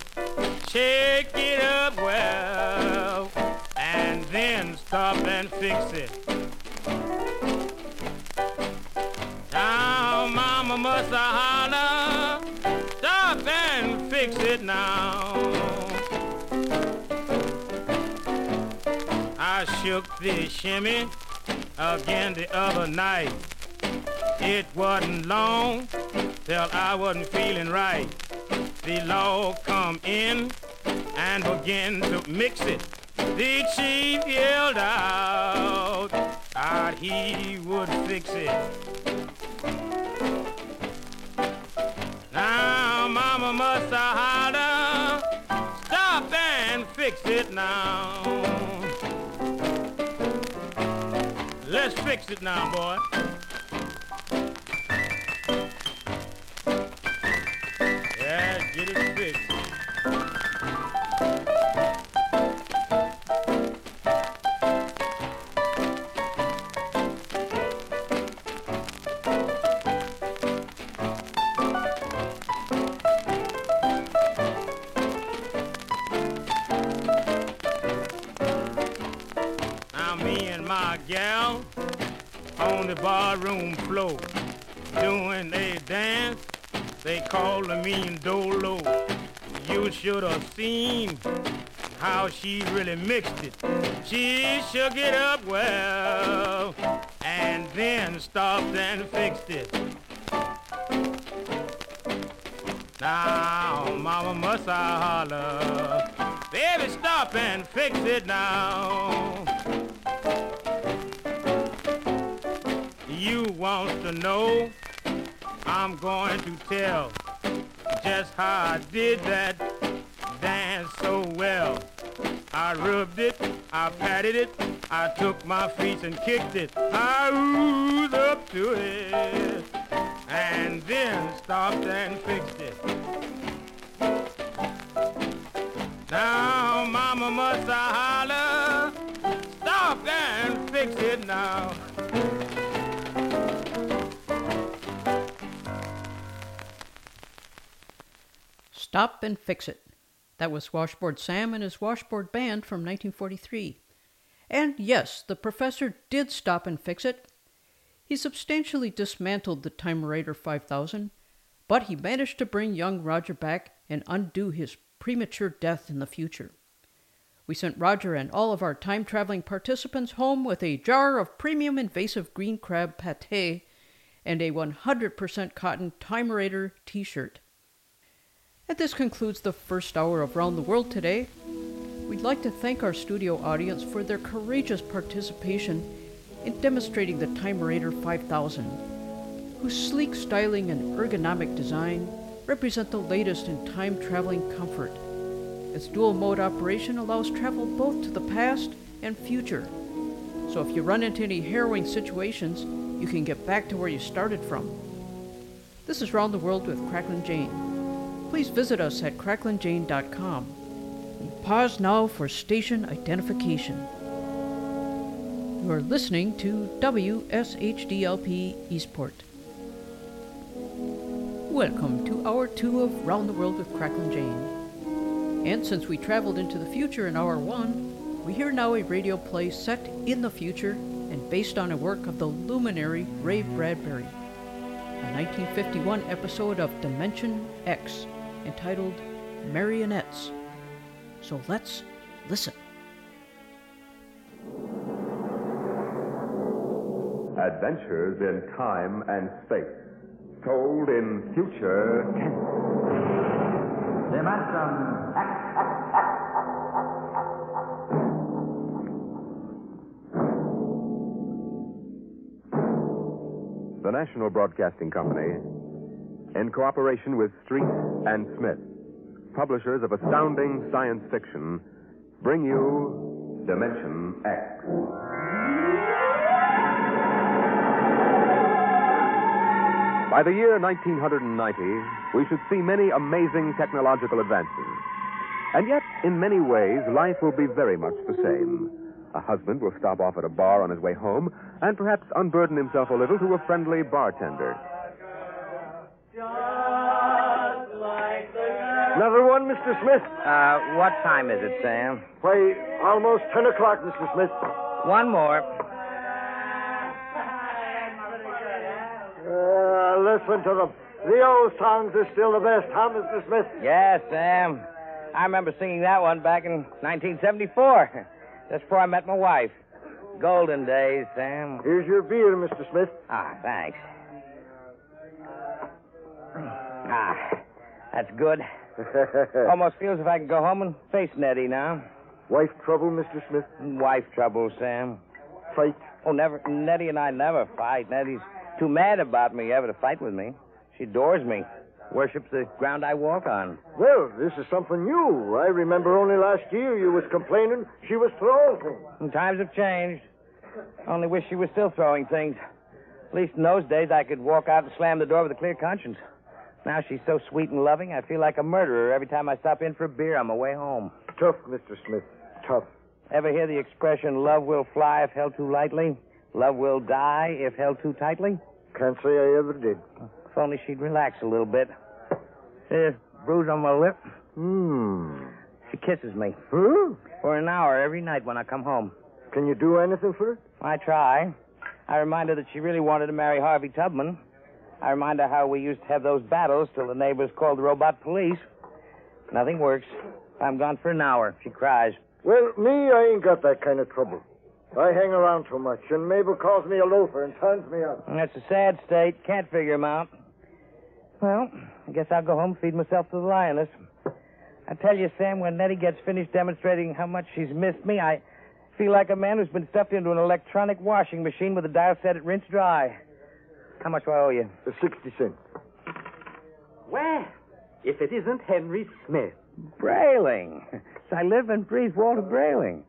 shake it up well, and then stop and fix it. Shook the shimmy again the other night. It wasn't long till I wasn't feeling right. the law come in and began to mix it. The chief yelled out, out he would fix it. Let's fix it now, boy. Should have seen how she really mixed it. She shook it up well and then stopped and fixed it. Now, mama must I holler. Baby, stop and fix it now. You want to know? I'm going to tell just how I did that I rubbed it, I patted it, I took my feet and kicked it. I oozed up to it and then stopped and fixed it. Now, mama must I holler, stop and fix it now. Stop and Fix It. That was Washboard Sam and his Washboard Band from 1943. And yes, the professor did stop and fix it. He substantially dismantled the Timerator 5000, but he managed to bring young Roger back and undo his premature death in the future. We sent Roger and all of our time traveling participants home with a jar of premium invasive green crab pate and a 100% cotton Timerator t shirt. And this concludes the first hour of Round the World today. We'd like to thank our studio audience for their courageous participation in demonstrating the Timerator 5000, whose sleek styling and ergonomic design represent the latest in time traveling comfort. Its dual mode operation allows travel both to the past and future. So if you run into any harrowing situations, you can get back to where you started from. This is Round the World with Cracklin' Jane please visit us at cracklinjane.com. Pause now for station identification. You are listening to WSHDLP Eastport. Welcome to Hour 2 of Round the World with Cracklin' Jane. And since we traveled into the future in Hour 1, we hear now a radio play set in the future and based on a work of the luminary Ray Bradbury, a 1951 episode of Dimension X entitled Marionettes. So let's listen. Adventures in time and space, told in future tense. Dimension X. The National Broadcasting Company, in cooperation with Street and Smith, publishers of astounding science fiction, bring you Dimension X. By the year 1990, we should see many amazing technological advances. And yet, in many ways, life will be very much the same. A husband will stop off at a bar on his way home and perhaps unburden himself a little to a friendly bartender. Another one, Mr. Smith? Uh, what time is it, Sam? Why, almost 10 o'clock, Mr. Smith. One more. Uh, listen to them. The old songs are still the best, huh, Mr. Smith? Yes, Sam. I remember singing that one back in 1974, [LAUGHS] just before I met my wife. Golden days, Sam. Here's your beer, Mr. Smith. Ah, thanks. Ah, that's good. [LAUGHS] Almost feels if I can go home and face Nettie now. Wife trouble, Mr. Smith? Wife trouble, Sam. Fight? Oh, never. Nettie and I never fight. Nettie's too mad about me ever to fight with me. She adores me, worships the ground I walk on. Well, this is something new. I remember only last year you was complaining she was throwing things. And times have changed. Only wish she was still throwing things. At least in those days, I could walk out and slam the door with a clear conscience. Now she's so sweet and loving, I feel like a murderer every time I stop in for a beer on my way home. Tough, Mr. Smith. Tough. Ever hear the expression, love will fly if held too lightly? Love will die if held too tightly? Can't say I ever did. If only she'd relax a little bit. See a bruise on my lip? Hmm. She kisses me. Huh? For an hour every night when I come home. Can you do anything for her? I try. I remind her that she really wanted to marry Harvey Tubman. I remind her how we used to have those battles till the neighbors called the robot police. Nothing works. I'm gone for an hour. She cries. Well, me, I ain't got that kind of trouble. I hang around too much, and Mabel calls me a loafer and turns me out. That's a sad state. Can't figure him out. Well, I guess I'll go home and feed myself to the lioness. I tell you, Sam, when Nettie gets finished demonstrating how much she's missed me, I feel like a man who's been stuffed into an electronic washing machine with a dial set at rinse dry. How much do I owe you? Uh, 60 cents. Well, if it isn't Henry Smith. Brayling. [LAUGHS] I live and breathe Walter Brayling.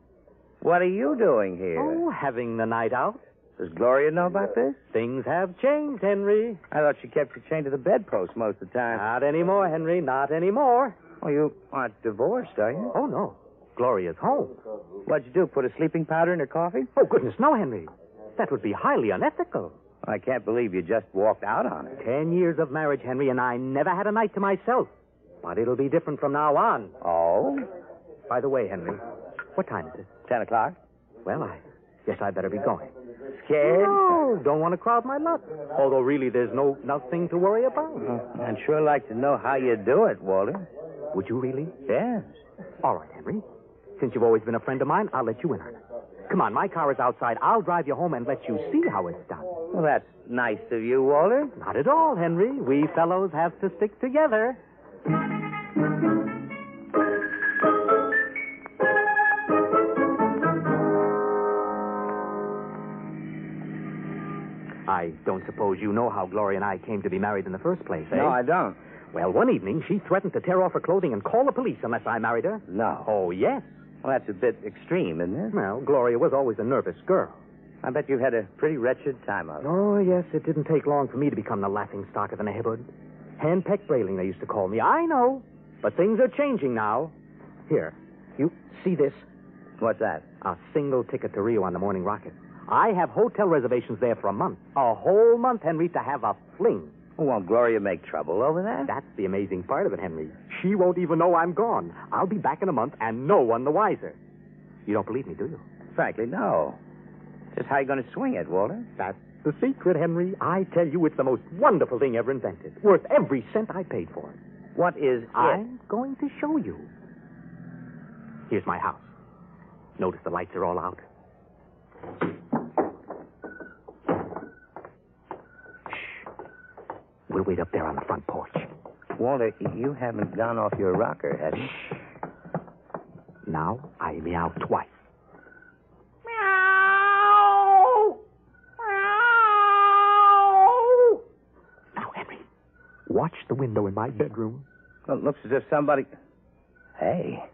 What are you doing here? Oh, having the night out. Does Gloria know about this? Things have changed, Henry. I thought she kept you chained to the bedpost most of the time. Not anymore, Henry. Not anymore. Oh, you aren't divorced, are you? Oh, no. Gloria's home. What'd you do? Put a sleeping powder in her coffee? Oh, goodness, no, Henry. That would be highly unethical. I can't believe you just walked out on her. Ten years of marriage, Henry, and I never had a night to myself. But it'll be different from now on. Oh? By the way, Henry, what time is it? Ten o'clock. Well, I guess I'd better be going. Scared? No, don't want to crowd my luck. Although really there's no nothing to worry about. Uh, I'd sure like to know how you do it, Walter. Would you really? Yes. All right, Henry. Since you've always been a friend of mine, I'll let you in on it. Come on, my car is outside. I'll drive you home and let you see how it's done. Well, that's nice of you, Walter. Not at all, Henry. We fellows have to stick together. I don't suppose you know how Gloria and I came to be married in the first place, eh? No, I don't. Well, one evening, she threatened to tear off her clothing and call the police unless I married her. No. Oh, yes. Well, that's a bit extreme, isn't it? Well, Gloria was always a nervous girl. I bet you've had a pretty wretched time of it. Oh, yes, it didn't take long for me to become the laughing stock of the neighborhood. Handpeck Brayling, they used to call me. I know. But things are changing now. Here, you see this? What's that? A single ticket to Rio on the morning rocket. I have hotel reservations there for a month. A whole month, Henry, to have a fling. Won't Gloria make trouble over that? That's the amazing part of it, Henry. She won't even know I'm gone. I'll be back in a month, and no one the wiser. You don't believe me, do you? Frankly, no. Just how you going to swing it, Walter? That's the secret, Henry. I tell you, it's the most wonderful thing ever invented. Worth every cent I paid for it. What is it? I'm going to show you. Here's my house. Notice the lights are all out. We'll wait up there on the front porch. Walter, you haven't gone off your rocker, have you? Now I meow twice. Now, Henry, watch the window in my bedroom. Well, it looks as if somebody. Hey,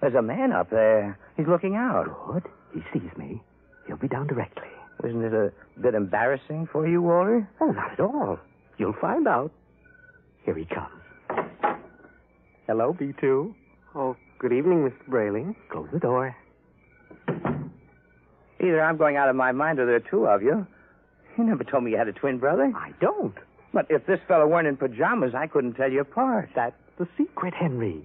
there's a man up there. He's looking out. Good. He sees me. He'll be down directly. Isn't it a bit embarrassing for you, Walter? Oh, not at all. You'll find out. Here he comes. Hello, B2. Oh, good evening, Mr. Brayling. Close the door. Either I'm going out of my mind or there are two of you. You never told me you had a twin brother. I don't. But if this fellow weren't in pajamas, I couldn't tell you apart. That's the secret, Henry.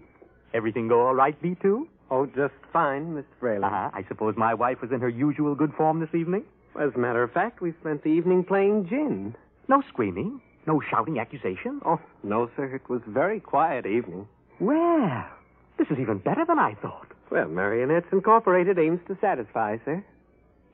Everything go all right, B2? Oh, just fine, Mr. Brayling. Uh-huh. I suppose my wife was in her usual good form this evening? As a matter of fact, we spent the evening playing gin. No screaming, no shouting accusation? Oh, no, sir. It was a very quiet evening. Well, this is even better than I thought. Well, Marionettes Incorporated aims to satisfy, sir.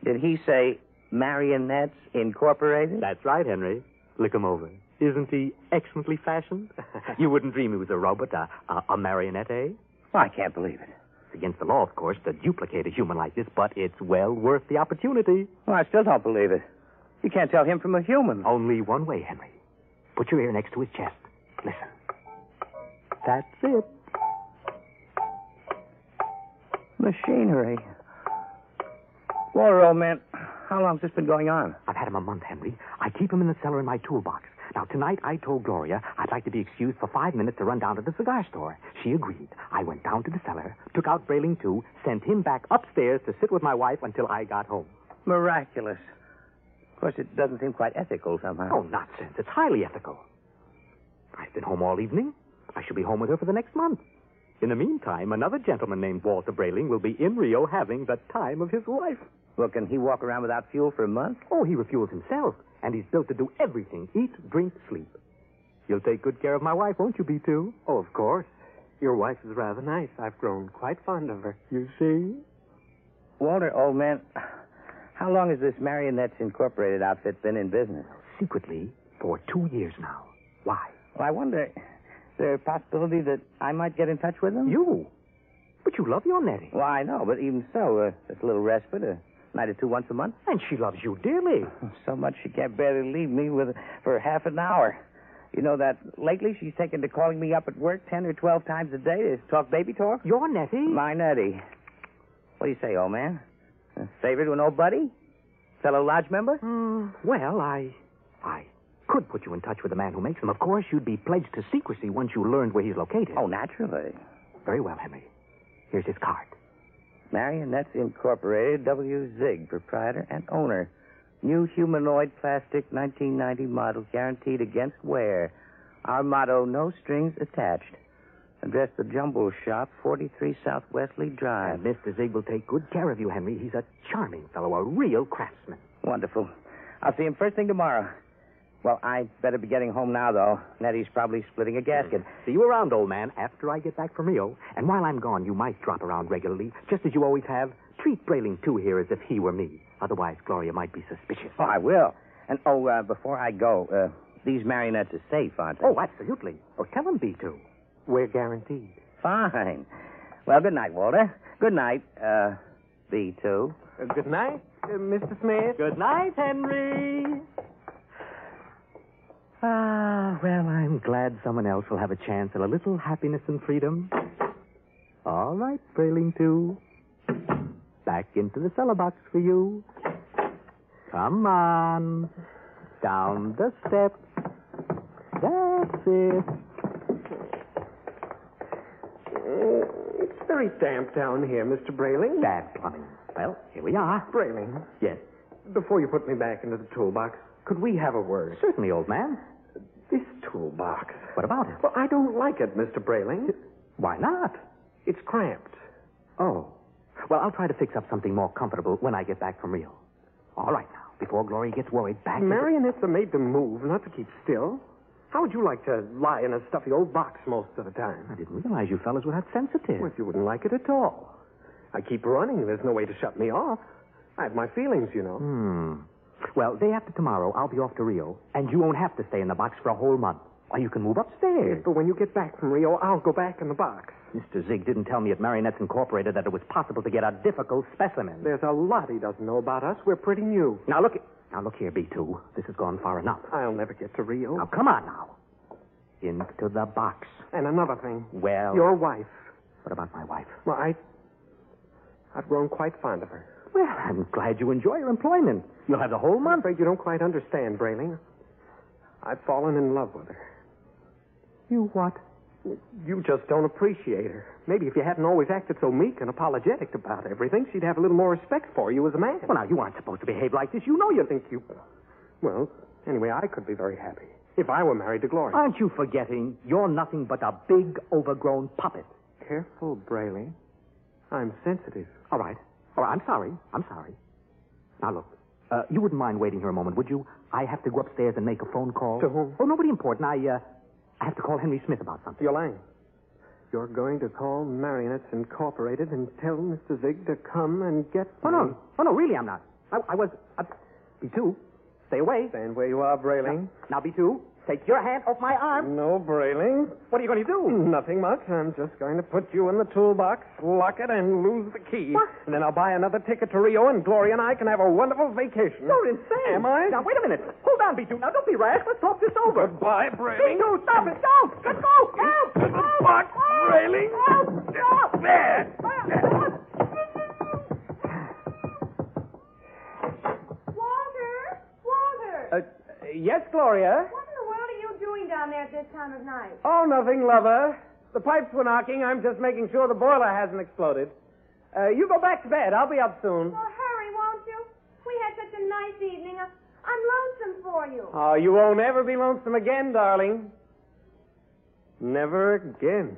Did he say Marionettes Incorporated? That's right, Henry. Look him over. Isn't he excellently fashioned? [LAUGHS] you wouldn't dream he was a robot, a, a, a marionette, eh? I can't believe it. It's against the law, of course, to duplicate a human like this, but it's well worth the opportunity. Well, I still don't believe it. You can't tell him from a human. Only one way, Henry. Put your ear next to his chest. Listen. That's it. Machinery. Walter, old man, how long's this been going on? I've had him a month, Henry. I keep him in the cellar in my toolbox. Now, tonight I told Gloria I'd like to be excused for five minutes to run down to the cigar store. She agreed. I went down to the cellar, took out Brayling too, sent him back upstairs to sit with my wife until I got home. Miraculous. Of course, it doesn't seem quite ethical somehow. Oh, nonsense. It's highly ethical. I've been home all evening. I shall be home with her for the next month. In the meantime, another gentleman named Walter Brayling will be in Rio having the time of his life. Well, can he walk around without fuel for a month? Oh, he refuels himself, and he's built to do everything eat, drink, sleep. You'll take good care of my wife, won't you, B2? Oh, of course. Your wife is rather nice. I've grown quite fond of her. You see? Walter, old man, how long has this Marionettes Incorporated outfit been in business? Secretly, for two years now. Why? Well, I wonder, is there a possibility that I might get in touch with them? You? But you love your Nettie. Well, I know, but even so, uh, a little respite, a night or two once a month. And she loves you dearly. [LAUGHS] So much she can't barely leave me with for half an hour. You know that lately she's taken to calling me up at work ten or twelve times a day to talk baby talk? Your Nettie? My Nettie. What do you say, old man? A favor to an old buddy? Fellow lodge member? Mm, well, I. I could put you in touch with the man who makes them. Of course, you'd be pledged to secrecy once you learned where he's located. Oh, naturally. Very well, Henry. Here's his card. Marionettes Incorporated, W. Zig, proprietor and owner. New humanoid plastic 1990 model guaranteed against wear. Our motto, no strings attached. Address the Jumble Shop, 43 South Wesley Drive. And Mr. Zig will take good care of you, Henry. He's a charming fellow, a real craftsman. Wonderful. I'll see him first thing tomorrow. Well, I better be getting home now, though. Nettie's probably splitting a gasket. See you around, old man, after I get back from Rio. And while I'm gone, you might drop around regularly, just as you always have. Treat Brayling, too, here as if he were me. Otherwise, Gloria might be suspicious. Oh, I will. And, oh, uh, before I go, uh, these marionettes are safe, aren't they? Oh, absolutely. Oh, tell him, B2. We're guaranteed. Fine. Well, good night, Walter. Good night, uh, B2. Uh, good night, uh, Mr. Smith. Good night, Henry. Ah, well, I'm glad someone else will have a chance at a little happiness and freedom. All right, Brayling, too. Back into the cellar box for you. Come on. Down the steps. That's it. Very damp down here, Mr. Brayling. Bad plumbing. Well, here we are. Brayling, Yes. before you put me back into the toolbox, could we have a word? Certainly, old man. This toolbox. What about it? Well, I don't like it, Mr. Brayling. Why not? It's cramped. Oh. Well, I'll try to fix up something more comfortable when I get back from Rio. All right, now, before Gloria gets worried, back Marionettes are made to move, not to keep still. How would you like to lie in a stuffy old box most of the time? I didn't realize you fellas were that sensitive. Well, you wouldn't like it at all. I keep running. There's no way to shut me off. I have my feelings, you know. Hmm. Well, day after tomorrow, I'll be off to Rio, and you won't have to stay in the box for a whole month. Or you can move upstairs. But when you get back from Rio, I'll go back in the box. Mr. Zig didn't tell me at Marionettes Incorporated that it was possible to get a difficult specimen. There's a lot he doesn't know about us. We're pretty new. Now look, now look here, B2. This has gone far enough. I'll never get to Rio. Now come on now. Into the box. And another thing. Well, Your wife. what about my wife? Well, I. I've grown quite fond of her. Well, I'm glad you enjoy your employment. You'll have the whole I'm afraid you don't quite understand, Brayling. I've fallen in love with her. You what? You just don't appreciate her. Maybe if you hadn't always acted so meek and apologetic about everything, she'd have a little more respect for you as a man. Well, now, you aren't supposed to behave like this. You know you think you. Well, anyway, I could be very happy if I were married to Gloria. Aren't you forgetting you're nothing but a big, overgrown puppet? Careful, Brayley. I'm sensitive. All right. All right, I'm sorry. I'm sorry. Now, look, uh, you wouldn't mind waiting here a moment, would you? I have to go upstairs and make a phone call. To whom? Oh, nobody important. I, uh, I have to call Henry Smith about something. You're lying. You're going to call Marionettes Incorporated and tell Mr. Zig to come and get Oh, me. no. Oh, no, really, I'm not. I, I was. Uh, B2, stay away. Stand where you are, Brayling. Now, B2, Take your hand off my arm. No, Brayling. What are you going to do? Nothing much. I'm just going to put you in the toolbox, lock it, and lose the key. What? And then I'll buy another ticket to Rio, and Gloria and I can have a wonderful vacation. You're insane. Am I? Now, wait a minute. Hold on, B2. Now, don't be rash. Let's talk this over. Goodbye, Brayling. B2, stop it. Don't. Let go. Help. The box, Brayling. Help. Stop. There. Walter! Walter! Uh, yes, Gloria in the world are you doing down there at this time of night? Oh, nothing, lover. The pipes were knocking. I'm just making sure the boiler hasn't exploded. Uh, you go back to bed. I'll be up soon. Well, hurry, won't you? We had such a nice evening. I- I'm lonesome for you. Oh, you won't ever be lonesome again, darling. Never again.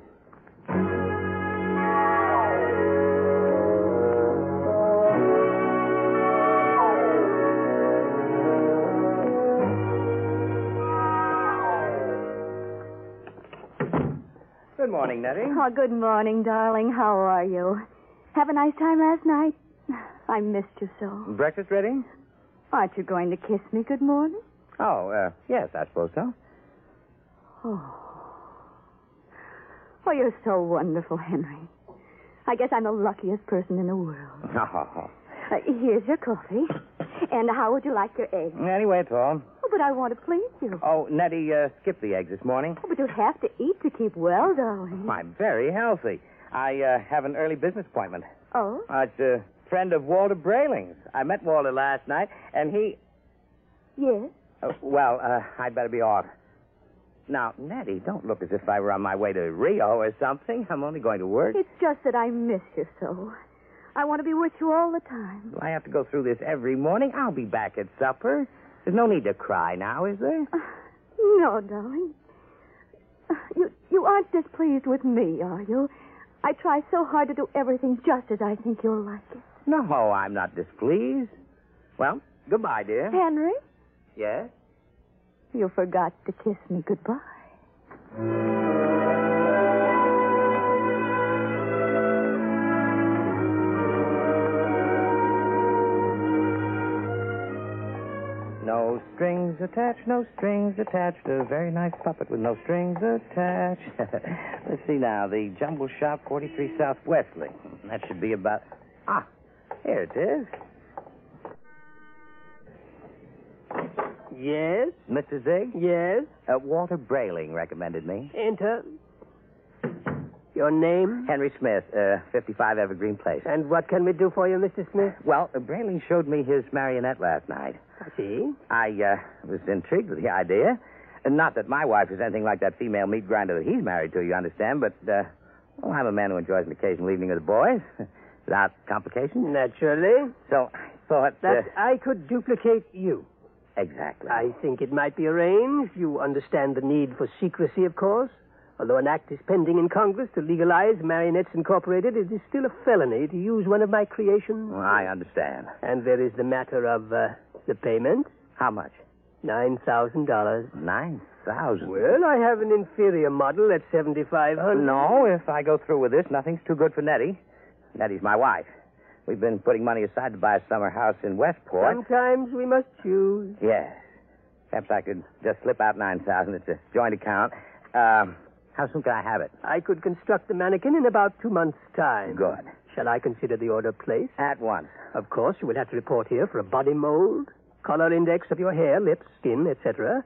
Morning, Nettie. Oh, good morning, darling. How are you? Have a nice time last night? [SIGHS] I missed you so. Breakfast ready? Aren't you going to kiss me good morning? Oh, uh, yes, I suppose so. Oh. Oh, you're so wonderful, Henry. I guess I'm the luckiest person in the world. [LAUGHS] Uh, here's your coffee. [LAUGHS] And how would you like your eggs? Anyway, it's all. Oh, but I want to please you. Oh, Nettie, uh, skipped the eggs this morning. Oh, but you have to eat to keep well, darling. I'm very healthy. I uh, have an early business appointment. Oh? Uh, it's a friend of Walter Brayling's. I met Walter last night, and he. Yes? Uh, well, uh, I'd better be off. Now, Nettie, don't look as if I were on my way to Rio or something. I'm only going to work. It's just that I miss you so. I want to be with you all the time. Do I have to go through this every morning? I'll be back at supper. There's no need to cry now, is there? [LAUGHS] No, darling. You you aren't displeased with me, are you? I try so hard to do everything just as I think you'll like it. No, I'm not displeased. Well, goodbye, dear. Henry, Yes? you forgot to kiss me goodbye. Strings attached, no strings attached. A very nice puppet with no strings attached. [LAUGHS] Let's see now. The Jumble Shop, 43 South Wesley. That should be about. Ah, here it is. Yes? Mr. Zig? Yes? Uh, Walter Brayling recommended me. Enter. Your name? Henry Smith, uh, 55 Evergreen Place. And what can we do for you, Mr. Smith? Well, uh, Brayling showed me his marionette last night. I see. I uh, was intrigued with the idea. And not that my wife is anything like that female meat grinder that he's married to, you understand, but, uh, well, I'm a man who enjoys an occasional evening with the boys [LAUGHS] without complications. Naturally. So I thought. That Uh, I could duplicate you. exactly. I think it might be arranged. You understand the need for secrecy, of course. Although an act is pending in Congress to legalize Marionettes Incorporated, it is still a felony to use one of my creations. Well, I understand. And there is the matter of uh, the payment. How much? Nine thousand dollars. Nine thousand. Well, I have an inferior model at seventy-five hundred. No, if I go through with this, nothing's too good for Nettie. Nettie's my wife. We've been putting money aside to buy a summer house in Westport. Sometimes we must choose. Yes. Perhaps I could just slip out 9000 It's a joint account. Um, how soon can I have it? I could construct the mannequin in about two months' time. Good. Shall I consider the order placed? At once. Of course, you will have to report here for a body mold, color index of your hair, lips, skin, etc.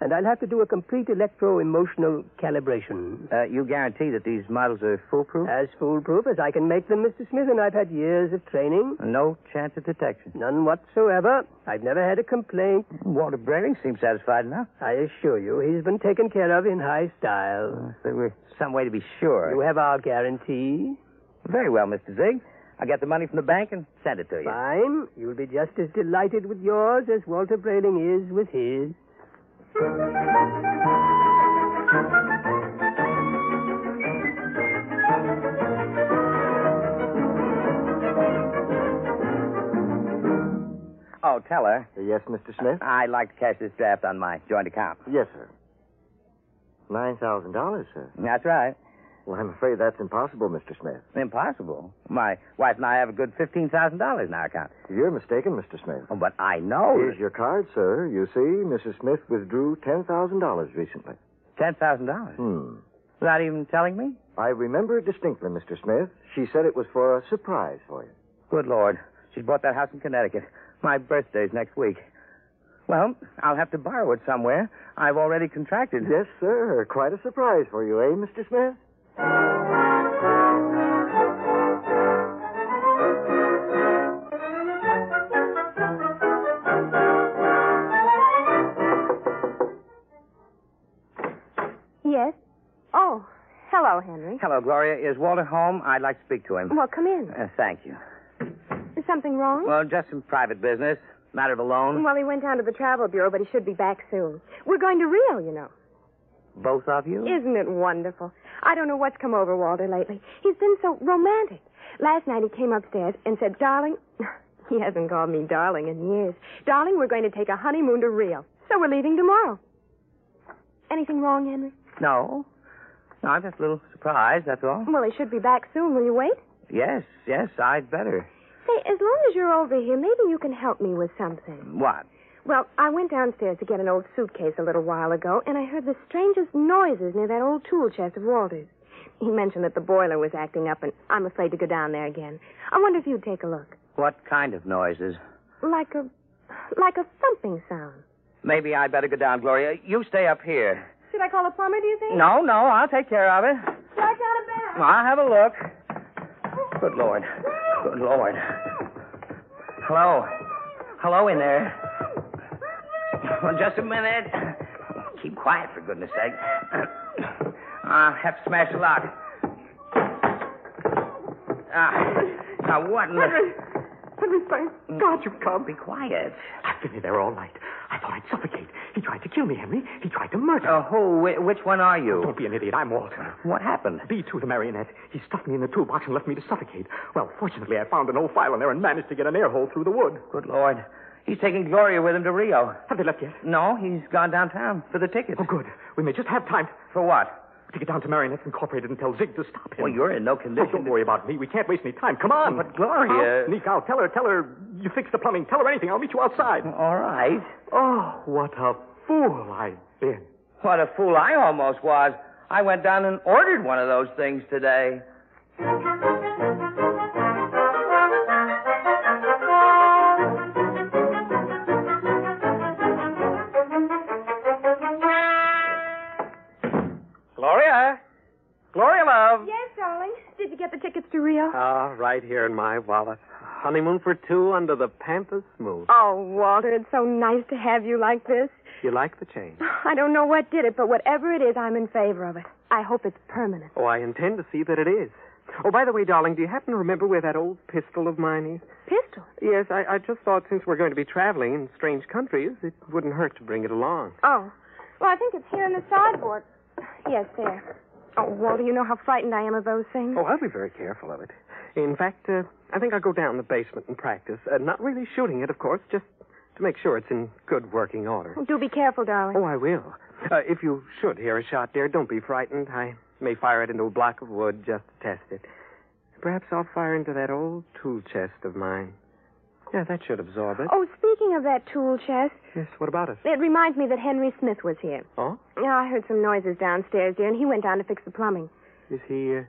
And I'll have to do a complete electro-emotional calibration. Uh, you guarantee that these models are foolproof? As foolproof as I can make them, Mr. Smith, and I've had years of training. No chance of detection. None whatsoever. I've never had a complaint. Walter Brayling seems satisfied enough. I assure you, he's been taken care of in high style. If there were some way to be sure. You have our guarantee. Very well, Mr. Zig. I'll get the money from the bank and send it to you. Fine. You'll be just as delighted with yours as Walter Brayling is with his. Oh, tell her. Yes, Mr. Smith? I'd like to cash this draft on my joint account. Yes, sir. Nine thousand dollars, sir. That's right. Well, I'm afraid that's impossible, Mr. Smith. Impossible. My wife and I have a good $15,000 in our account. You're mistaken, Mr. Smith. Oh, but I know. Here's your card, sir. You see, Mrs. Smith withdrew $10,000 recently. $10,000? Hmm. Without even telling me? I remember it distinctly, Mr. Smith. She said it was for a surprise for you. Good Lord. She's bought that house in Connecticut. My birthday's next week. Well, I'll have to borrow it somewhere. I've already contracted. Yes, sir. Quite a surprise for you, eh, Mr. Smith? Yes? Oh, hello, Henry. Hello, Gloria. Is Walter home? I'd like to speak to him. Well, come in. Uh, thank you. Is something wrong? Well, just some private business. Matter of a loan. Well, he went down to the travel bureau, but he should be back soon. We're going to Rio, you know. Both of you? Isn't it wonderful? I don't know what's come over Walter lately. He's been so romantic. Last night he came upstairs and said, Darling, [LAUGHS] he hasn't called me darling in years. Darling, we're going to take a honeymoon to Rio. So we're leaving tomorrow. Anything wrong, Henry? No. No, I'm just a little surprised, that's all. Well, he should be back soon. Will you wait? Yes, yes, I'd better. Say, as long as you're over here, maybe you can help me with something. What? Well, I went downstairs to get an old suitcase a little while ago, and I heard the strangest noises near that old tool chest of Walter's. He mentioned that the boiler was acting up, and I'm afraid to go down there again. I wonder if you'd take a look. What kind of noises? Like a, like a thumping sound. Maybe I'd better go down, Gloria. You stay up here. Should I call a plumber, do you think? No, no, I'll take care of it. Right down a bell. I'll have a look. Good Lord. Good Lord. Hello. Hello in there. Well, [LAUGHS] just a minute. Keep quiet, for goodness sake. [CLEARS THROAT] I'll have to smash the lock. Ah, now what in the... Henry! Henry, thank God you've come. Be quiet. I've been in there all night. I thought I'd suffocate. He tried to kill me, Henry. He tried to murder Uh, who? Whi- Which one are you? Don't be an idiot. I'm Walter. What happened? B2, the marionette. He stuffed me in the toolbox and left me to suffocate. Well, fortunately, I found an old file in there and managed to get an air hole through the wood. Good Lord. He's taking Gloria with him to Rio. Have they left yet? No, he's gone downtown for the tickets. Oh, good. We may just have time For what? to get down to Marionettes Incorporated and tell Zig to stop him. Well, you're in no condition. Oh, don't worry about me. We can't waste any time. Come on. But, Gloria- I'll sneak out. Tell her, tell her you fixed the plumbing. Tell her anything. I'll meet you outside. All right. Oh, what a fool I've been. What a fool I almost was. I went down and ordered one of those things today. You get the tickets to Rio? Ah, right here in my wallet. Honeymoon for two under the Pampas Smooth. Oh, Walter, it's so nice to have you like this. You like the change? [SIGHS] I don't know what did it, but whatever it is, I'm in favor of it. I hope it's permanent. Oh, I intend to see that it is. Oh, by the way, darling, do you happen to remember where that old pistol of mine is? Pistol? Yes, I, I just thought since we're going to be traveling in strange countries, it wouldn't hurt to bring it along. Oh. Well, I think it's here in the sideboard. [SIGHS] Yes, there. Oh, Walter, you know how frightened I am of those things. Oh, I'll be very careful of it. In fact, uh, I think I'll go down the basement and practice. Uh, not really shooting it, of course, just to make sure it's in good working order. Do be careful, darling. Oh, I will. Uh, if you should hear a shot, dear, don't be frightened. I may fire it into a block of wood just to test it. Perhaps I'll fire into that old tool chest of mine. Yeah, that should absorb it. Oh, speaking of that tool chest, Yes, what about it? it reminds me that Henry Smith was here. Oh? Yeah, I heard some noises downstairs, dear, and he went down to fix the plumbing. Is he uh,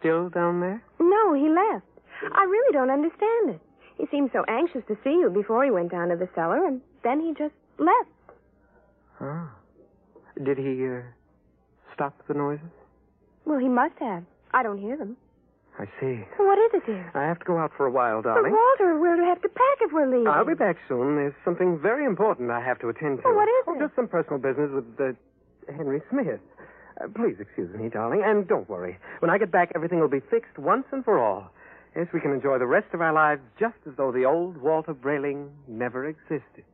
still down there? No, he left. I really don't understand it. He seemed so anxious to see you before he went down to the cellar, and then he just left. Oh. Did he uh, stop the noises? Well, he must have. I don't hear them. I see. What is it, dear? I have to go out for a while, But darling. Walter, we'll have to pack if we're leaving. I'll be back soon. There's something very important I have to attend to. Oh, what is oh, it? Just some personal business with uh, Henry Smith. Uh, please excuse me, darling, and don't worry. When I get back, everything will be fixed once and for all. Yes, we can enjoy the rest of our lives just as though the old Walter Brayling never existed.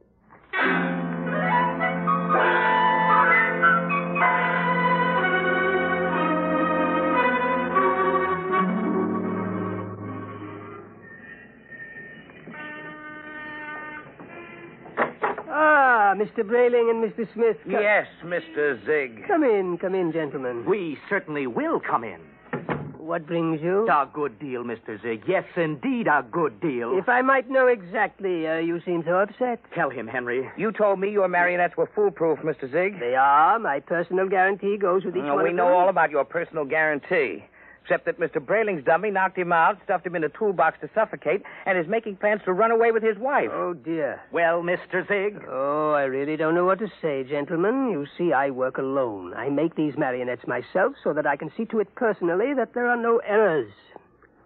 Ah, Mr. Brayling and Mr. Smith. co- Yes, Mr. Zig. Come in, come in, gentlemen. We certainly will come in. What brings you? A good deal, Mr. Zig. Yes, indeed, a good deal. If I might know exactly, uh, you seem so upset. Tell him, Henry. You told me your marionettes were foolproof, Mr. Zig. They are. My personal guarantee goes with each No, one we know them. all about your personal guarantee. Except that Mr. Brayling's dummy knocked him out, stuffed him in a toolbox to suffocate, and is making plans to run away with his wife. Oh, dear. Well, Mr. Zig. Oh, I really don't know what to say, gentlemen. You see, I work alone. I make these marionettes myself so that I can see to it personally that there are no errors.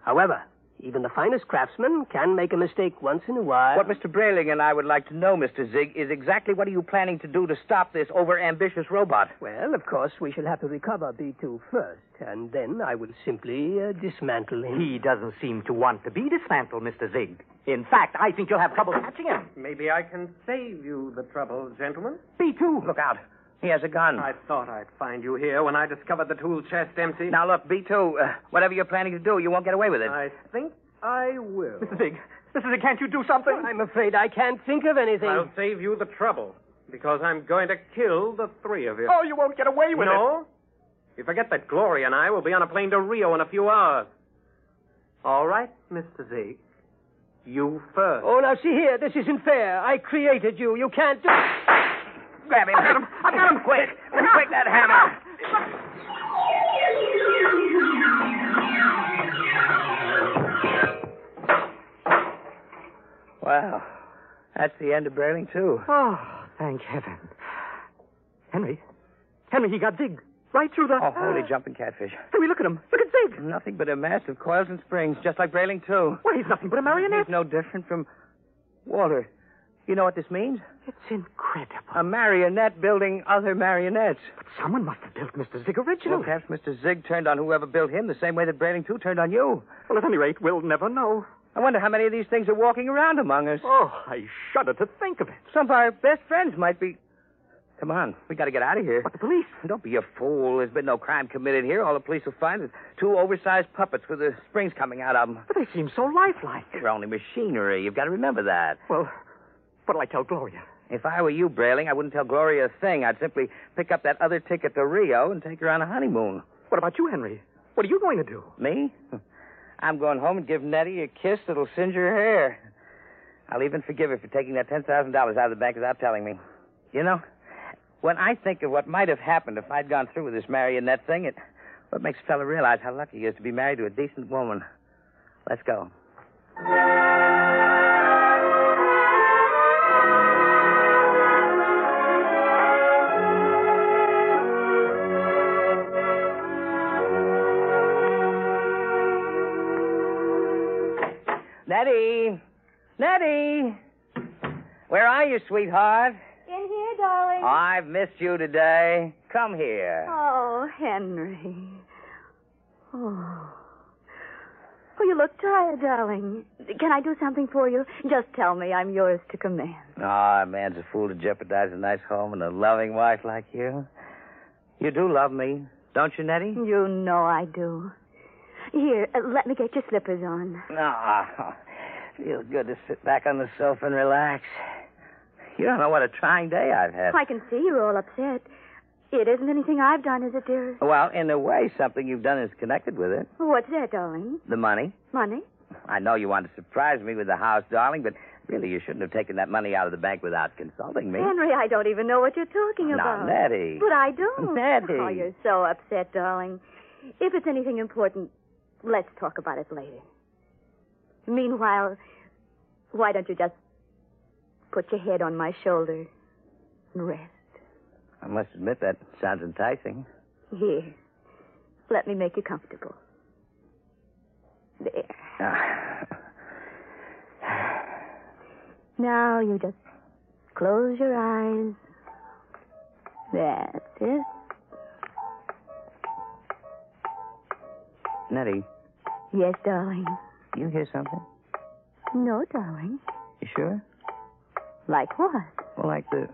However, even the finest craftsman can make a mistake once in a while. What Mr. Brayling and I would like to know, Mr. Zig, is exactly what are you planning to do to stop this overambitious robot? Well, of course, we shall have to recover B2 first, and then I will simply uh, dismantle him. He doesn't seem to want to be dismantled, Mr. Zig. In fact, I think you'll have trouble catching him. Maybe I can save you the trouble, gentlemen. B2. Look out. He has a gun. I thought I'd find you here when I discovered the tool chest empty. Now, look, B2, uh, whatever you're planning to do, you won't get away with it. I think I will. Mr. Zig. Mr. Zig, can't you do something? I'm afraid I can't think of anything. I'll save you the trouble because I'm going to kill the three of you. Oh, you won't get away with it. no? You forget that Gloria and I will be on a plane to Rio in a few hours. All right, Mr. Zig. You first. Oh, now see here, this isn't fair. I created you. You can't do. Grab him. I got him. I got him. Quick. Quick, that hammer. Well, that's the end of Brayling, too. Oh, thank heaven. Henry. Henry, he got Zig right through the. Oh, holy jumping catfish. Henry, look at him. Look at Zig. Nothing but a mass of coils and springs, just like Brayling, too. Why, he's nothing but a marionette. He's no different from. Walter, you know what this means? It's incredible. A marionette building other marionettes. But someone must have built Mr. Zig originally. Well, perhaps Mr. Zig turned on whoever built him the same way that Brayling, too, turned on you. Well, at any rate, we'll never know. I wonder how many of these things are walking around among us. Oh, I shudder to think of it. Some of our best friends might be. Come on, we got to get out of here. But the police? Don't be a fool. There's been no crime committed here. All the police will find is two oversized puppets with the springs coming out of them. But they seem so lifelike. They're only machinery. You've got to remember that. Well, what'll I tell Gloria? If I were you, Brayling, I wouldn't tell Gloria a thing. I'd simply pick up that other ticket to Rio and take her on a honeymoon. What about you, Henry? What are you going to do? Me? [LAUGHS] I'm going home and give Nettie a kiss that'll singe her hair. I'll even forgive her for taking that $10,000 out of the bank without telling me. You know, when I think of what might have happened if I'd gone through with this marionette thing, it what makes a fellow realize how lucky he is to be married to a decent woman. Let's go. Nettie! Nettie! Where are you, sweetheart? In here, darling. I've missed you today. Come here. Oh, Henry. Oh. Oh, you look tired, darling. Can I do something for you? Just tell me. I'm yours to command. Ah, a man's a fool to jeopardize a nice home and a loving wife like you. You do love me, don't you, Nettie? You know I do. Here, uh, let me get your slippers on. Ah, [LAUGHS] feels good to sit back on the sofa and relax. You don't know what a trying day I've had. I can see you're all upset. It isn't anything I've done, is it, dearest? Well, in a way, something you've done is connected with it. What's that, darling? The money. Money? I know you want to surprise me with the house, darling, but really you shouldn't have taken that money out of the bank without consulting me. Henry, I don't even know what you're talking Now, about. Nettie. But I do. Nettie. Oh, you're so upset, darling. If it's anything important, let's talk about it later. Meanwhile, why don't you just put your head on my shoulder and rest? I must admit that sounds enticing. Here. Let me make you comfortable. There. Ah. [SIGHS] Now you just close your eyes. That's it. Nettie, Yes, darling. You hear something? No, darling. You sure? Like what? Well, like the,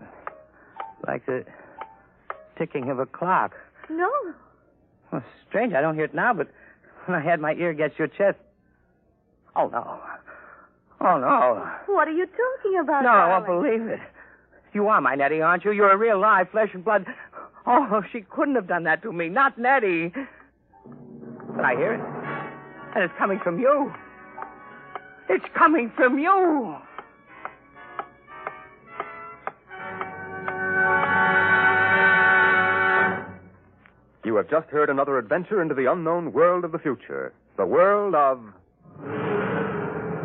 like the ticking of a clock. No. Well, strange, I don't hear it now, but when I had my ear against your chest. Oh no! Oh no! What are you talking about? No, I won't believe it. You are my Nettie, aren't you? You're a real live flesh and blood. Oh, she couldn't have done that to me. Not Nettie. But I hear it. And it's coming from you. It's coming from you. You have just heard another adventure into the unknown world of the future. The world of.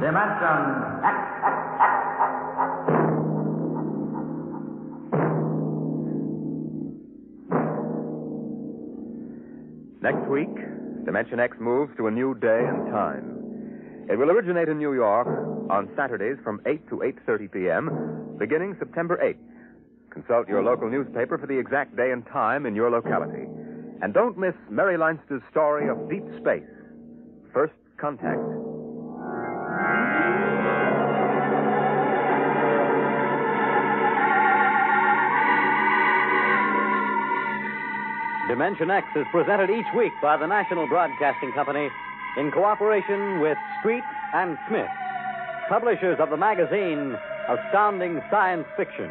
Dimension X. Next week, Dimension X moves to a new day and time. It will originate in New York on Saturdays from 8 to 8:30 p.m., beginning September 8th. Consult your local newspaper for the exact day and time in your locality. And don't miss Murray Leinster's story of deep space. First contact. Dimension X is presented each week by the National Broadcasting Company in cooperation with Street and Smith, publishers of the magazine Astounding Science Fiction.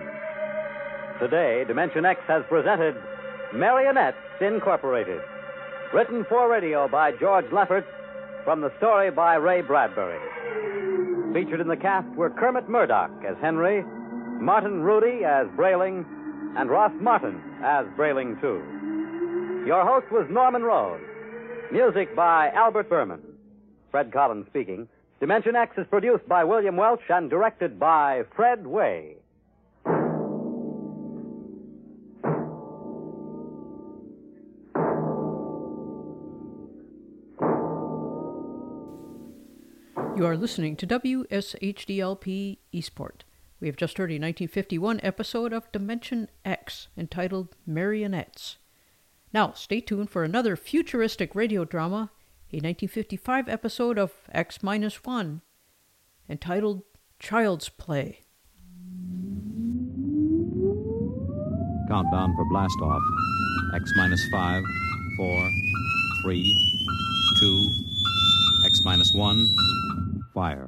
Today, Dimension X has presented Marionettes Incorporated, written for radio by George Lefferts, from the story by Ray Bradbury. Featured in the cast were Kermit Murdock as Henry, Martin Rudy as Brayling, and Ross Martin as Brayling, too. Your host was Norman Rose. Music by Albert Berman. Fred Collins speaking. Dimension X is produced by William Welch and directed by Fred Weihe. You are listening to WSHDLP Eastport. We have just heard a 1951 episode of Dimension X entitled Marionettes. Now, stay tuned for another futuristic radio drama, a 1955 episode of X 1 entitled Child's Play. Countdown for blast off. X minus five, four, three, two, X minus one. Fire.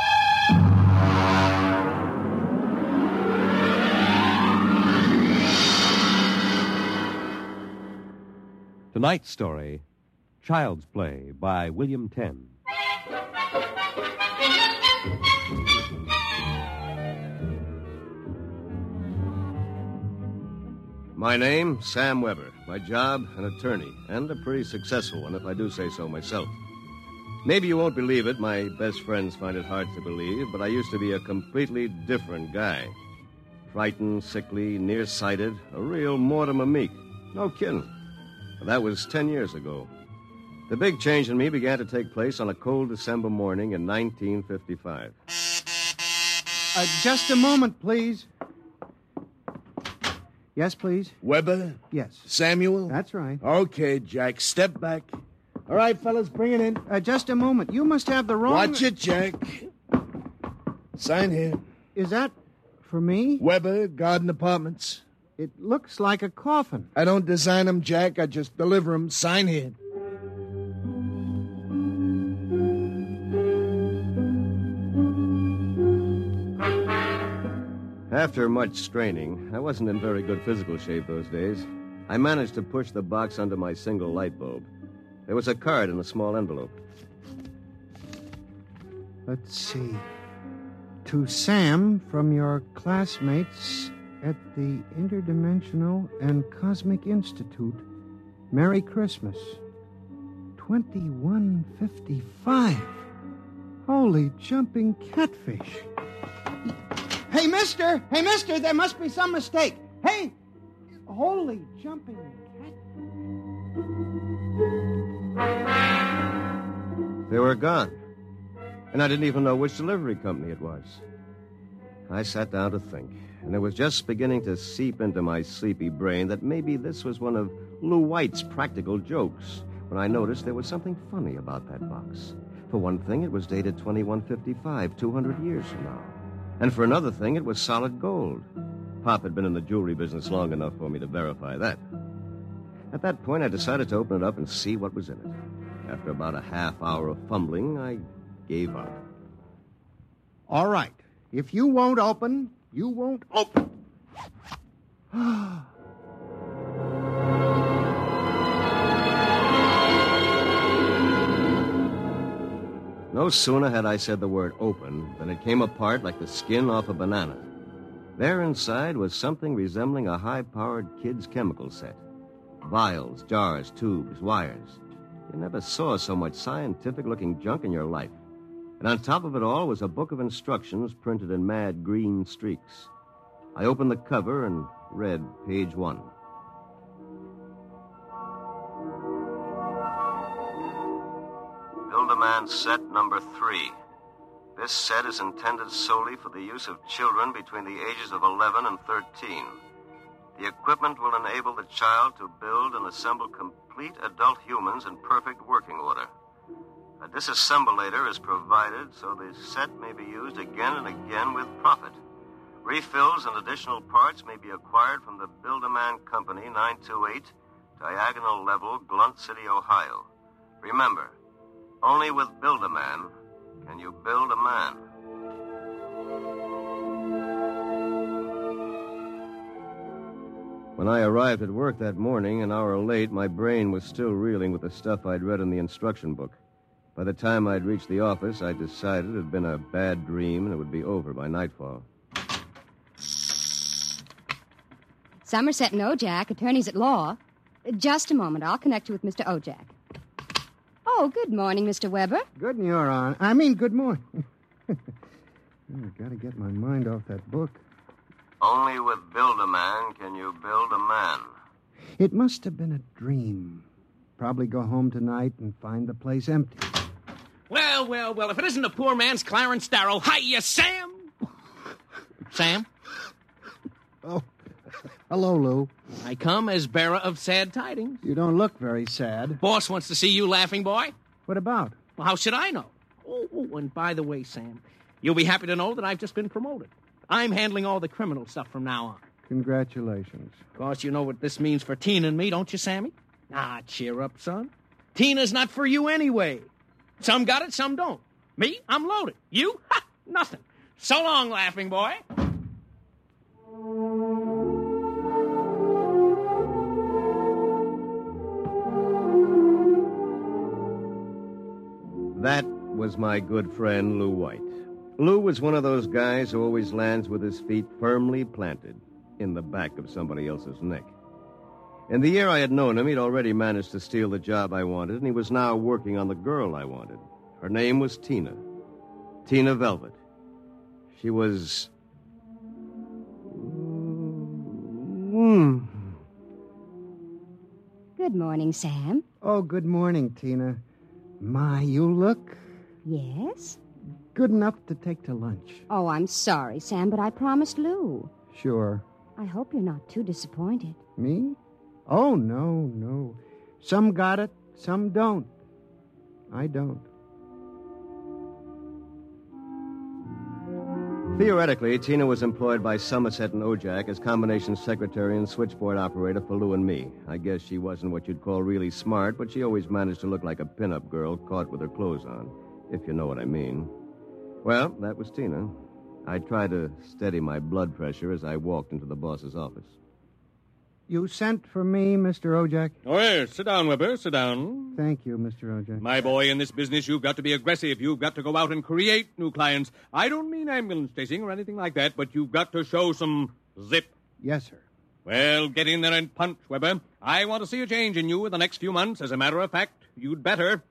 Tonight's story Child's Play by William Tenn. My name, Sam Weber. My job, an attorney, and a pretty successful one, if I do say so myself. Maybe you won't believe it. My best friends find it hard to believe, but I used to be a completely different guy. Frightened, sickly, nearsighted, a real Mortimer Meek. No kidding. But that was ten years ago. The big change in me began to take place on a cold December morning in 1955. Uh, just a moment, please. Yes, please. Weber? Yes. Samuel? That's right. Okay, Jack. Step back. All right, fellas, bring it in. Uh, just a moment. You must have the wrong. Watch it, Jack. Sign here. Is that for me? Weber, Garden Apartments. It looks like a coffin. I don't design 'em, Jack. I just deliver 'em. Sign here. After much straining, I wasn't in very good physical shape those days. I managed to push the box under my single light bulb. There was a card in a small envelope. Let's see. To Sam from your classmates at the Interdimensional and Cosmic Institute. Merry Christmas. 2155. Holy jumping catfish. Hey, mister! Hey, mister, there must be some mistake. Hey! Holy jumping catfish. They were gone. And I didn't even know which delivery company it was. I sat down to think, and it was just beginning to seep into my sleepy brain that maybe this was one of Lou White's practical jokes when I noticed there was something funny about that box. For one thing, it was dated 2155, 200 years from now. And for another thing, it was solid gold. Pop had been in the jewelry business long enough for me to verify that. At that point, I decided to open it up and see what was in it. After about a half hour of fumbling, I gave up. All right. If you won't open, you won't open. [GASPS] No sooner had I said the word open than it came apart like the skin off a banana. There inside was something resembling a high powered kid's chemical set vials, jars, tubes, wires. You never saw so much scientific looking junk in your life. And on top of it all was a book of instructions printed in mad green streaks. I opened the cover and read page one. Build-A-Man set number three. This set is intended solely for the use of children between the ages of 11 and 13. The equipment will enable the child to build and assemble complete adult humans in perfect working order. A disassemblator is provided so the set may be used again and again with profit. Refills and additional parts may be acquired from the Build-A-Man Company, 928, Diagonal Level, Glunt City, Ohio. Remember, only with Build-A-Man can you build a man. When I arrived at work that morning, an hour late, my brain was still reeling with the stuff I'd read in the instruction book. By the time I'd reached the office, I decided it had been a bad dream and it would be over by nightfall. Somerset and Ojack, attorneys at law. Just a moment. I'll connect you with Mr. Ojack. Oh, good morning, Mr. Weber. Good in your honor. I mean, good morning. [LAUGHS] I've gotta get my mind off that book. Only with Build-A-Man can you build a man. It must have been a dream. Probably go home tonight and find the place empty. Well, well, well, if it isn't the poor man's Clarence Darrow. Hiya, Sam! Sam? Oh, hello, Lou. I come as bearer of sad tidings. You don't look very sad. Boss wants to see you laughing, boy. What about? Well, how should I know? Oh, oh, and by the way, Sam, you'll be happy to know that I've just been promoted. I'm handling all the criminal stuff from now on. Congratulations. Of course, you know what this means for Tina and me, don't you, Sammy? Ah, cheer up, son. Tina's not for you anyway. Some got it, some don't. Me, I'm loaded. You? Ha! Nothing. So long, laughing boy. That was my good friend Lou White. Lou was one of those guys who always lands with his feet firmly planted in the back of somebody else's neck. In the year I had known him, he'd already managed to steal the job I wanted, and he was now working on the girl I wanted. Her name was Tina. Tina Velvet. She was. Mm. Good morning, Sam. Oh, good morning, Tina. My, you look Yes? good enough to take to lunch. Oh, I'm sorry, Sam, but I promised Lou. Sure. I hope you're not too disappointed. Me? Oh, no, no. Some got it, some don't. I don't. Theoretically, Tina was employed by Somerset and Ojack as combination secretary and switchboard operator for Lou and me. I guess she wasn't what you'd call really smart, but she always managed to look like a pin-up girl caught with her clothes on, if you know what I mean. Well, that was Tina. I tried to steady my blood pressure as I walked into the boss's office. You sent for me, Mr. Ojack? Oh, yes. Sit down, Weber. Sit down. Thank you, Mr. Ojack. My boy, in this business, you've got to be aggressive. You've got to go out and create new clients. I don't mean ambulance chasing or anything like that, but you've got to show some zip. Yes, sir. Well, get in there and punch, Weber. I want to see a change in you in the next few months. As a matter of fact, you'd better.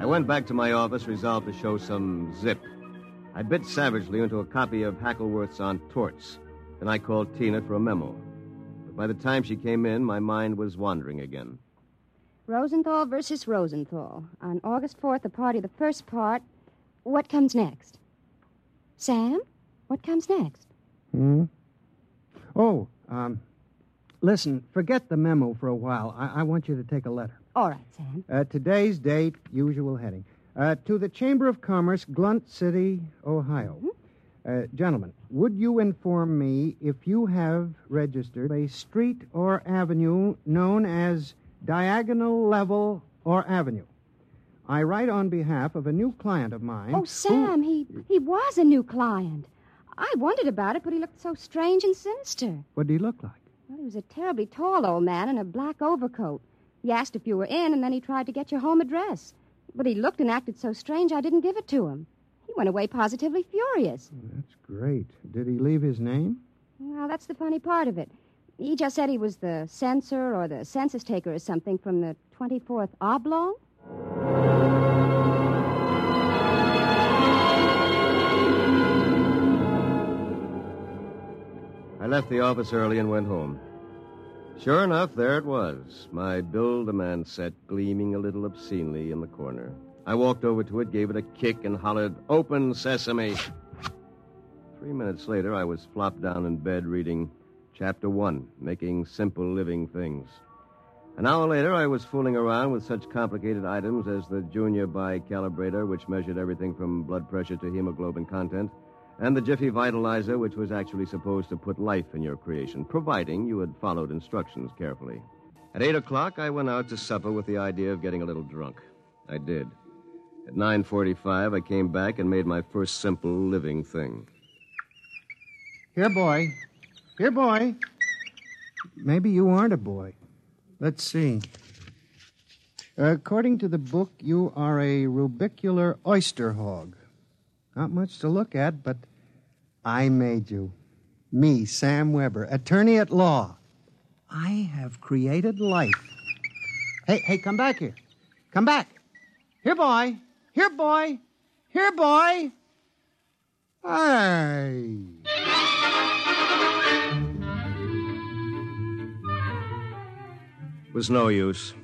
I went back to my office resolved to show some zip. I bit savagely into a copy of Hackleworth's On Torts. Then I called Tina for a memo. But by the time she came in, my mind was wandering again. Rosenthal versus Rosenthal. On August 4th, the party, the first part. What comes next? Sam? What comes next? Hmm? Oh, um, listen, forget the memo for a while. I, I want you to take a letter. All right, Sam. Uh, today's date, usual heading. Uh, to the Chamber of Commerce, Glunt City, Ohio. Uh, gentlemen, would you inform me if you have registered a street or avenue known as Diagonal Level or Avenue? I write on behalf of a new client of mine. Oh, Sam, he, he was a new client. I wondered about it, but he looked so strange and sinister. What did he look like? Well, he was a terribly tall old man in a black overcoat. He asked if you were in, and then he tried to get your home address. But he looked and acted so strange, I didn't give it to him. He went away positively furious. Oh, that's great. Did he leave his name? Well, that's the funny part of it. He just said he was the censor or the census taker or something from the 24th Oblong. I left the office early and went home. Sure enough, there it was, my Build-A-Man set gleaming a little obscenely in the corner. I walked over to it, gave it a kick, and hollered, Open sesame! Three minutes later, I was flopped down in bed reading Chapter 1, Making Simple Living Things. An hour later, I was fooling around with such complicated items as the Junior Bicalibrator, which measured everything from blood pressure to hemoglobin content, and the Jiffy Vitalizer, which was actually supposed to put life in your creation, providing you had followed instructions carefully. At 8 o'clock, I went out to supper with the idea of getting a little drunk. I did. At 9.45, I came back and made my first simple living thing. Here, boy. Here, boy. Maybe you aren't a boy. Let's see. According to the book, you are a rubicular oyster hog. Not much to look at, but I made you. Me, Sam Weber, attorney at law. I have created life. Hey, hey, come back here. Come back. Here, boy. Here, boy. Here, boy. Hey. was no use.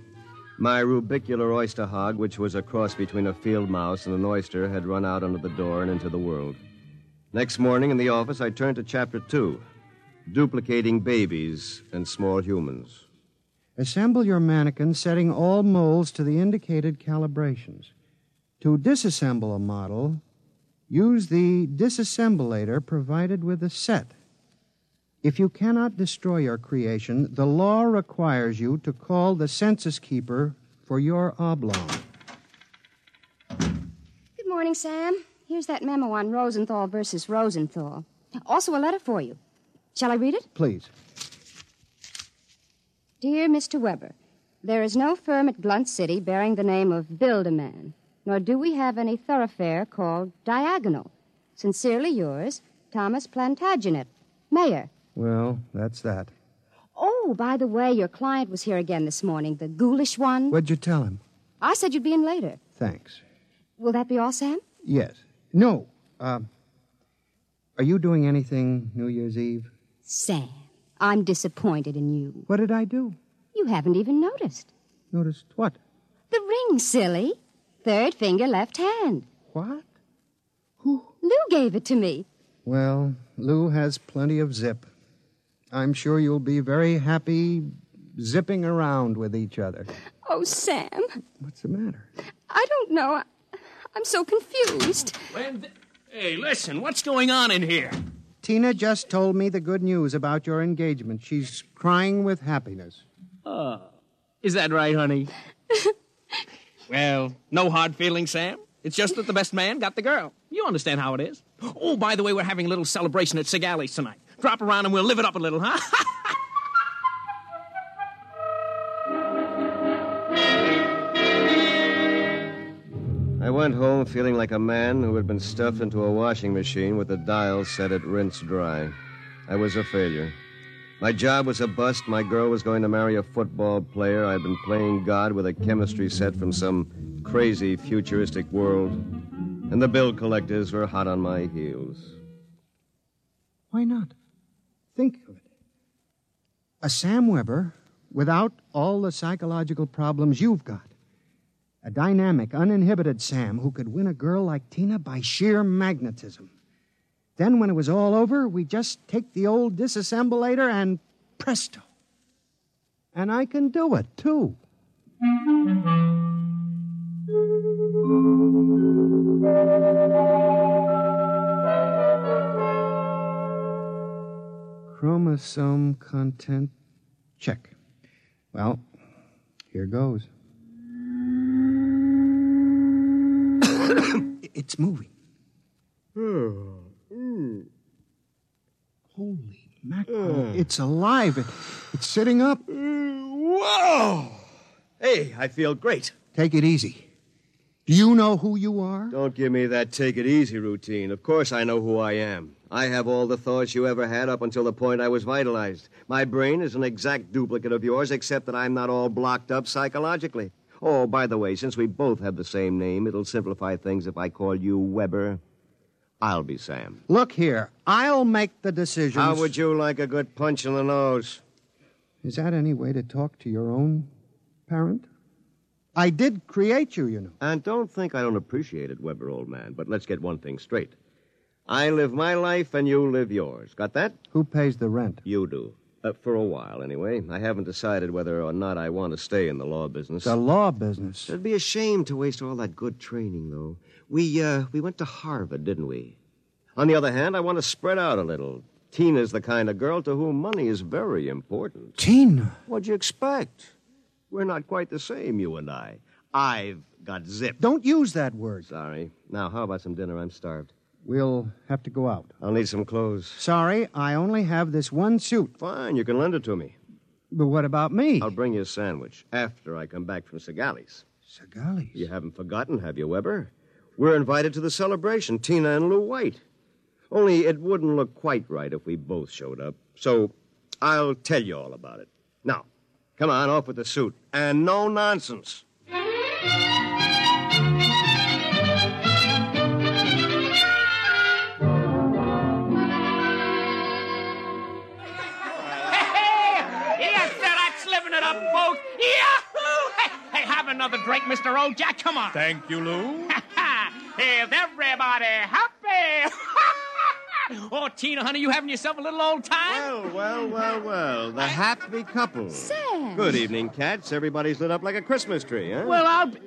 My rubicular oyster hog, which was a cross between a field mouse and an oyster, had run out under the door and into the world. Next morning in the office, I turned to chapter two duplicating babies and small humans. Assemble your mannequin, setting all molds to the indicated calibrations. To disassemble a model, use the disassemblator provided with the set. If you cannot destroy your creation, the law requires you to call the census keeper for your oblong. Good morning, Sam. Here's that memo on Rosenthal versus Rosenthal. Also, a letter for you. Shall I read it? Please. Dear Mr. Weber, there is no firm at Glunt City bearing the name of Build-A-Man, nor do we have any thoroughfare called Diagonal. Sincerely yours, Thomas Plantagenet, Mayor. Well, that's that. Oh, by the way, your client was here again this morning, the ghoulish one. What'd you tell him? I said you'd be in later. Thanks. Will that be all, Sam? Yes. No. Um, are you doing anything New Year's Eve? Sam, I'm disappointed in you. What did I do? You haven't even noticed. Noticed what? The ring, silly. Third finger, left hand. What? Who? Lou gave it to me. Well, Lou has plenty of zip. I'm sure you'll be very happy zipping around with each other. Oh, Sam. What's the matter? I don't know. I, I'm so confused. When th- hey, listen, what's going on in here? Tina just told me the good news about your engagement. She's crying with happiness. Oh, is that right, honey? [LAUGHS] well, no hard feelings, Sam. It's just that the best man got the girl. You understand how it is. Oh, by the way, we're having a little celebration at Sigali's tonight. Drop around and we'll live it up a little, huh? [LAUGHS] I went home feeling like a man who had been stuffed into a washing machine with the dial set at rinse dry. I was a failure. My job was a bust. My girl was going to marry a football player. I'd been playing God with a chemistry set from some crazy futuristic world, and the bill collectors were hot on my heels. Why not? Think of it. A Sam Weber without all the psychological problems you've got. A dynamic, uninhibited Sam who could win a girl like Tina by sheer magnetism. Then, when it was all over, we just take the old disassemblator and presto. And I can do it, too. Chromosome content check. Well, here goes. [COUGHS] it's moving. Oh. Holy mackerel. Mm. It's alive. It- it's sitting up. Mm, whoa! Hey, I feel great. Take it easy. Do you know who you are? Don't give me that take it easy routine. Of course I know who I am. I have all the thoughts you ever had up until the point I was vitalized. My brain is an exact duplicate of yours, except that I'm not all blocked up psychologically. Oh, by the way, since we both have the same name, it'll simplify things if I call you Weber. I'll be Sam. Look here. I'll make the decisions. How would you like a good punch in the nose? Is that any way to talk to your own parent? I did create you, you know. And don't think I don't appreciate it, Weber, old man, but let's get one thing straight. I live my life and you live yours. Got that? Who pays the rent? You do. Uh, for a while, anyway. I haven't decided whether or not I want to stay in the law business. The law business. It'd be a shame to waste all that good training, though. We, uh, we went to Harvard, didn't we? On the other hand, I want to spread out a little. Tina's the kind of girl to whom money is very important. Tina? What'd you expect? We're not quite the same, you and I. I've got zip. Don't use that word. Sorry. Now, how about some dinner? I'm starved. We'll have to go out. I'll need some clothes. Sorry, I only have this one suit. Fine, you can lend it to me. But what about me? I'll bring you a sandwich after I come back from Segali's. Segali's? You haven't forgotten, have you, Weber? We're invited to the celebration, Tina and Lou White. Only it wouldn't look quite right if we both showed up. So I'll tell you all about it. Now, come on, off with the suit. And no nonsense. Yes, sir, that's living it up, folks. Yahoo! Hey, hey, have another drink, Mr. Ojack. Come on. Thank you, Lou. [LAUGHS] Is everybody happy? [LAUGHS] oh, Tina, honey, you having yourself a little old time? Well, well, well, well. The happy couple. Sam. Good evening, cats. Everybody's lit up like a Christmas tree, huh? Well, I'll. Be...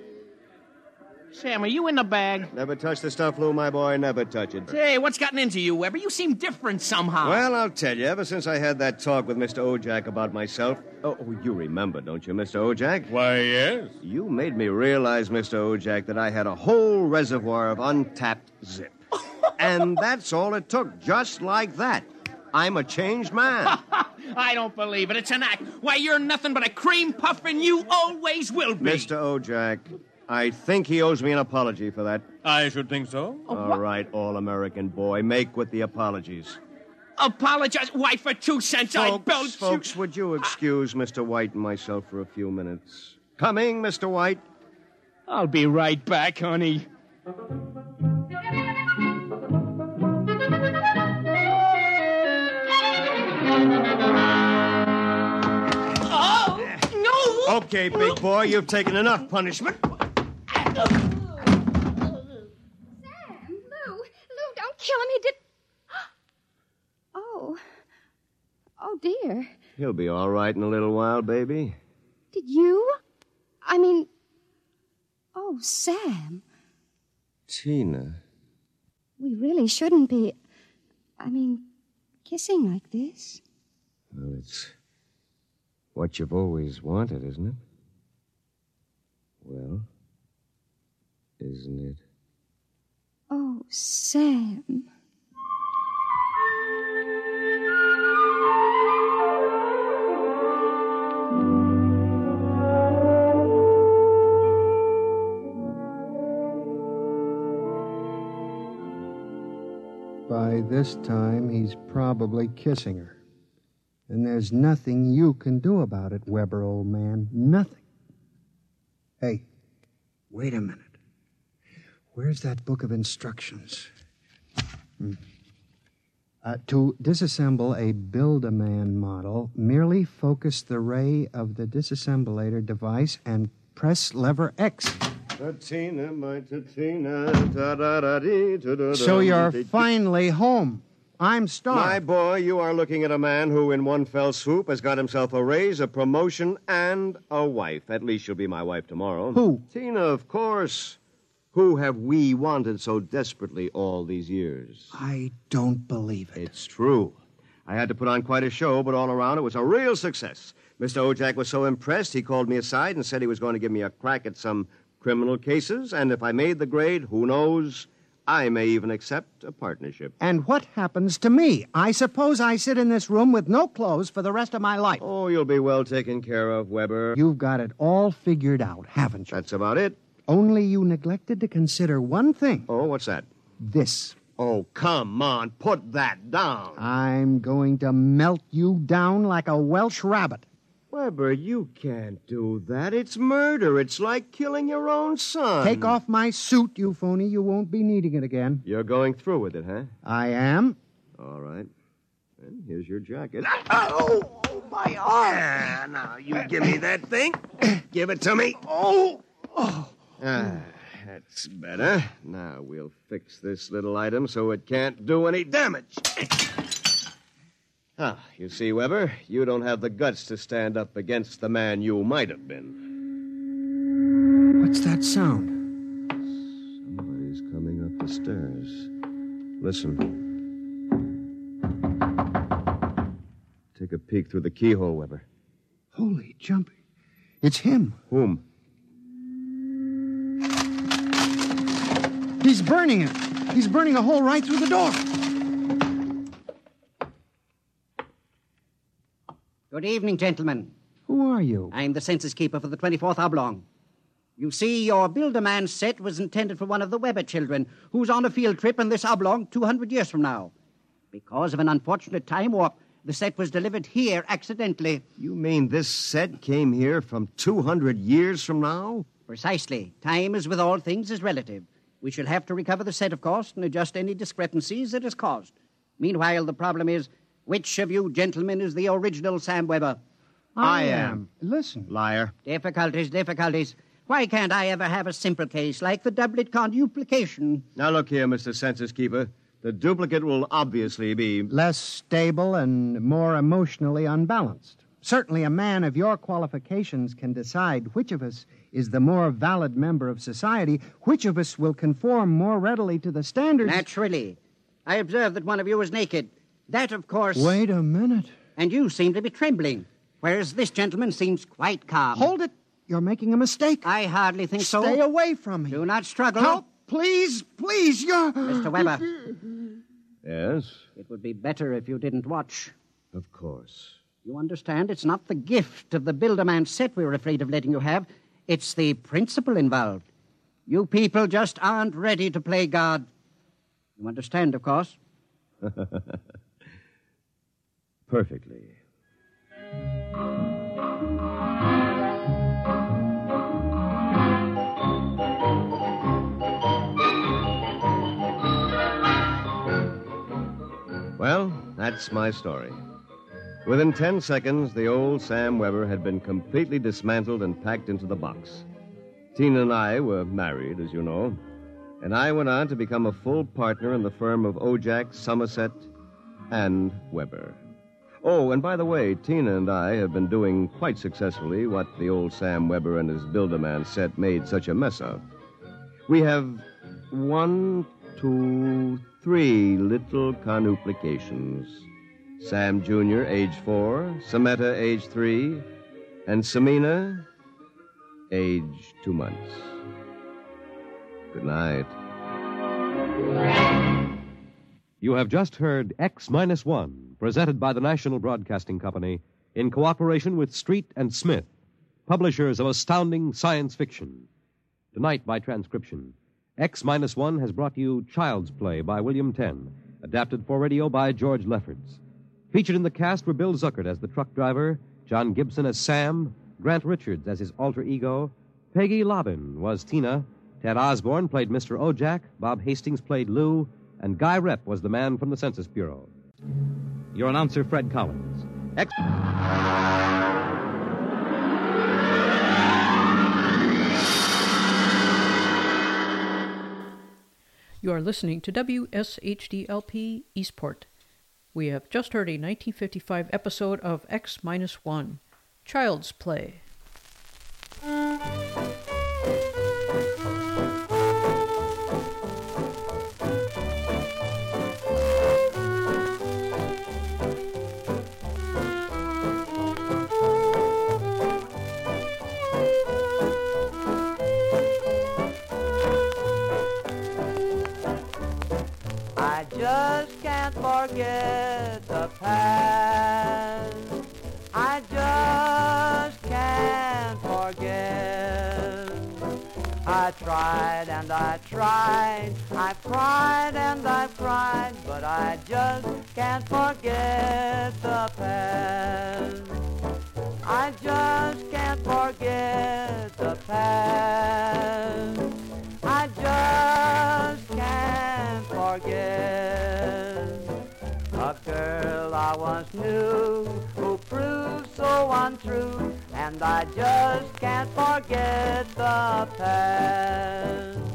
Sam, are you in the bag? Never touch the stuff, Lou, my boy. Never touch it. Hey, what's gotten into you, Weber? You seem different somehow. Well, I'll tell you. Ever since I had that talk with Mr. Ojak about myself. Oh, oh, you remember, don't you, Mr. Ojak? Why, yes. You made me realize, Mr. Ojak, that I had a whole reservoir of untapped zip. [LAUGHS] and that's all it took, just like that. I'm a changed man. [LAUGHS] I don't believe it. It's an act. Why, you're nothing but a cream puff, and you always will be. Mr. Ojak, I think he owes me an apology for that. I should think so. All right, all American boy, make with the apologies. Apologize. Why, for two cents, I Folks, belch you. folks, would you excuse Mr. White and myself for a few minutes? Coming, Mr. White. I'll be right back, honey. Oh, no! Okay, big boy, you've taken enough punishment. Lou, Lou, don't kill him. He did. [GASPS] Oh. Oh, dear. He'll be all right in a little while, baby. Did you? I mean. Oh, Sam. Tina. We really shouldn't be. I mean, kissing like this. Well, it's what you've always wanted, isn't it? Well, isn't it? Oh, Sam. By this time, he's probably kissing her. And there's nothing you can do about it, Weber, old man. Nothing. Hey, Wait a minute. Where's that book of instructions? Hmm. Uh, to disassemble a Build-A-Man model, merely focus the ray of the disassemblator device and press lever X. So you're finally home. I'm Star. My boy, you are looking at a man who, in one fell swoop, has got himself a raise, a promotion, and a wife. At least she'll be my wife tomorrow. Who? Tina, of course. Who have we wanted so desperately all these years? I don't believe it. It's true. I had to put on quite a show, but all around it was a real success. Mr. Ojak was so impressed, he called me aside and said he was going to give me a crack at some criminal cases, and if I made the grade, who knows? I may even accept a partnership. And what happens to me? I suppose I sit in this room with no clothes for the rest of my life. Oh, you'll be well taken care of, Weber. You've got it all figured out, haven't you? That's about it. Only you neglected to consider one thing. Oh, what's that? This. Oh, come on, put that down. I'm going to melt you down like a Welsh rabbit. Weber, you can't do that. It's murder. It's like killing your own son. Take off my suit, you phony. You won't be needing it again. You're going through with it, huh? I am. All right. Then here's your jacket. Oh, oh my arm. Ah, now, you give me that thing. Give it to me. Oh. Oh. Ah, that's better. Now we'll fix this little item so it can't do any damage. Ah, you see, Weber, you don't have the guts to stand up against the man you might have been. What's that sound? Somebody's coming up the stairs. Listen. Take a peek through the keyhole, Weber. Holy jumping. It's him. Whom? He's burning it. He's burning a hole right through the door. Good evening, gentlemen. Who are you? I'm the census keeper for the 24th Oblong. You see, your Build-A-Man set was intended for one of the Weber children who's on a field trip in this oblong 200 years from now. Because of an unfortunate time warp, the set was delivered here accidentally. You mean this set came here from 200 years from now? Precisely. Time, as with all things, is relative. We shall have to recover the set, of course, and adjust any discrepancies it has caused. Meanwhile, the problem is which of you gentlemen is the original Sam Weber? I am. Listen. Liar. Difficulties, difficulties. Why can't I ever have a simple case like the doublet conduplication? Now, look here, Mr. Census Keeper. The duplicate will obviously be. Less stable and more emotionally unbalanced. Certainly, a man of your qualifications can decide which of us is the more valid member of society, which of us will conform more readily to the standards. Naturally. I observe that one of you is naked. That, of course. Wait a minute. And you seem to be trembling, whereas this gentleman seems quite calm. Hold it. You're making a mistake. I hardly think so. Stay away from me. Do not struggle. Help, please, please. You're. Mr. Weber. Yes? It would be better if you didn't watch. Of course. You understand? It's not the gift of the Build-A-Man set we're afraid of letting you have. It's the principle involved. You people just aren't ready to play God. You understand, of course? [LAUGHS] Perfectly. Well, that's my story. Within 10 seconds, the old Sam Weber had been completely dismantled and packed into the box. Tina and I were married, as you know, and I went on to become a full partner in the firm of Ojak, Somerset, and Weber. Oh, and by the way, Tina and I have been doing quite successfully what the old Sam Weber and his Build-A-Man set made such a mess of. We have one, two, three little conduplications. Sam Jr., age four, Sametta, age three, and Samina, age two months. Good night. You have just heard X Minus One, presented by the National Broadcasting Company in cooperation with Street and Smith, publishers of astounding science fiction. Tonight, by transcription, X Minus One has brought you Child's Play by William Tenn, adapted for radio by George Lefferts. Featured in the cast were Bill Zuckert as the truck driver, John Gibson as Sam, Grant Richards as his alter ego, Peggy Lobbin was Tina. Ted Osborne played Mr. Ojak. Bob Hastings played Lou. And Guy Repp was the man from the Census Bureau. Your announcer, Fred Collins. Ex- You are listening to WSHDLP Eastport. We have just heard a 1955 episode of X 1 Child's Play. Forget the past. I just can't forget. I tried and I tried. I've cried and I've cried, but I just can't forget the past. I just can't forget the past. I just can't forget a girl I once knew who proved so untrue, and I just can't forget the past.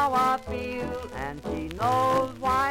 How I feel, and she knows why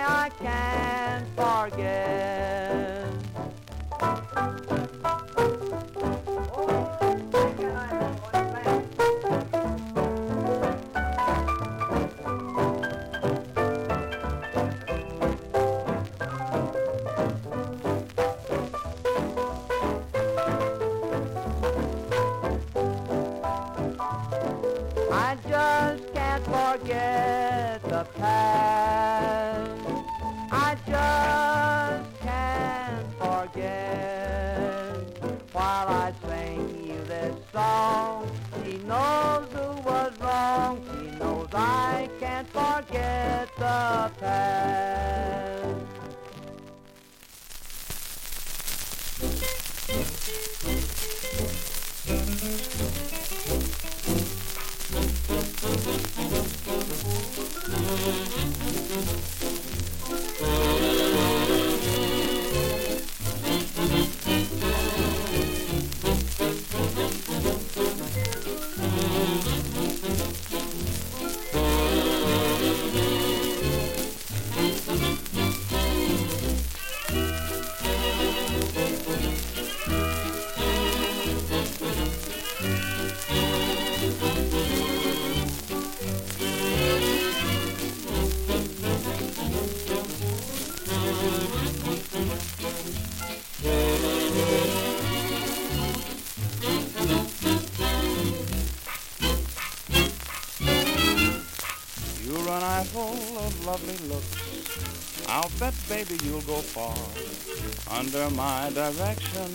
Under my direction,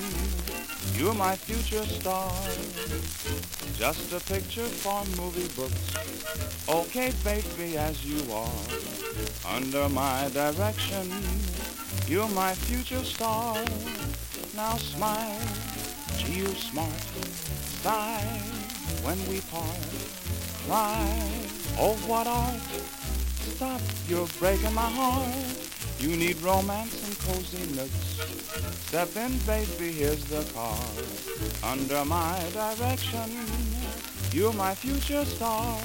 you're my future star. Just a picture for movie books. Okay, baby, as you are. Under my direction, you're my future star. Now smile, gee, you smart. Sigh when we part. Cry, oh, what art. Stop, you're breaking my heart. You need romance and cozy nooks. Step in, baby, here's the car. Under my direction, you're my future star.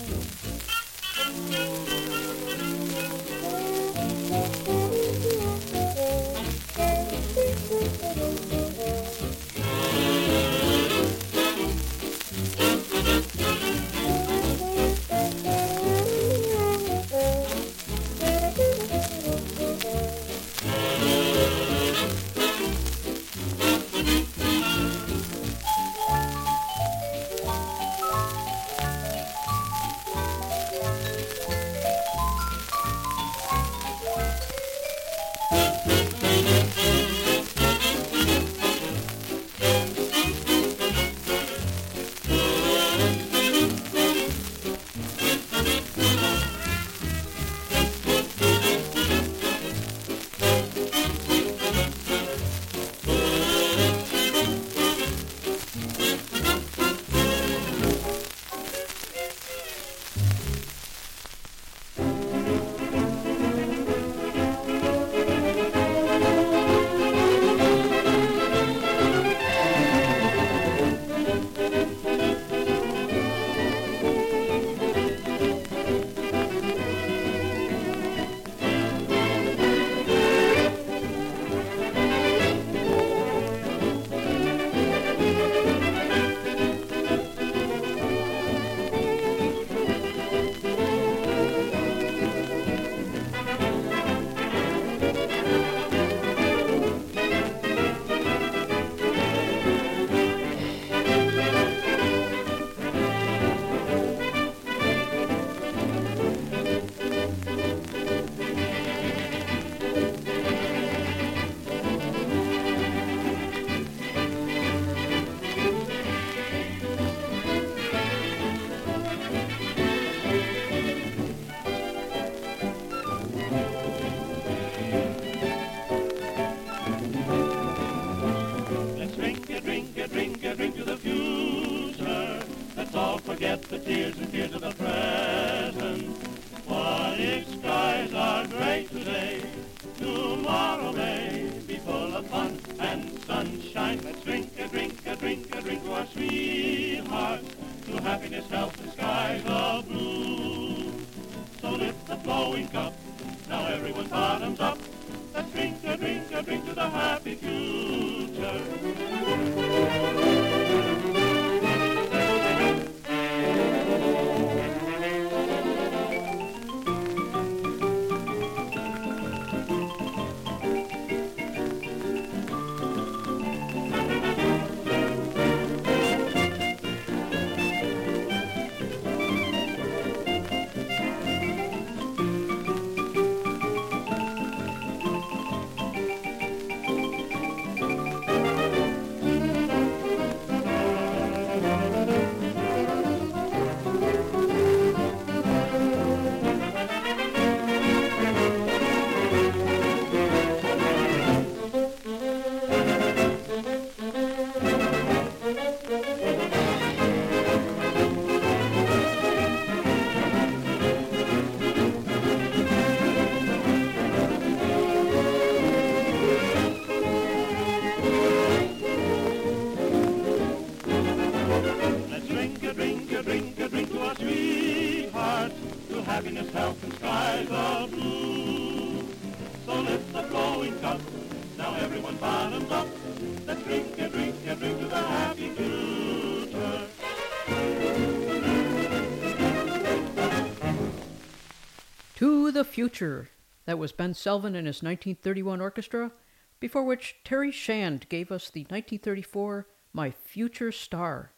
The Future. That was Ben Selvin and his 1931 orchestra, before which Terry Shand gave us the 1934 My Future Star.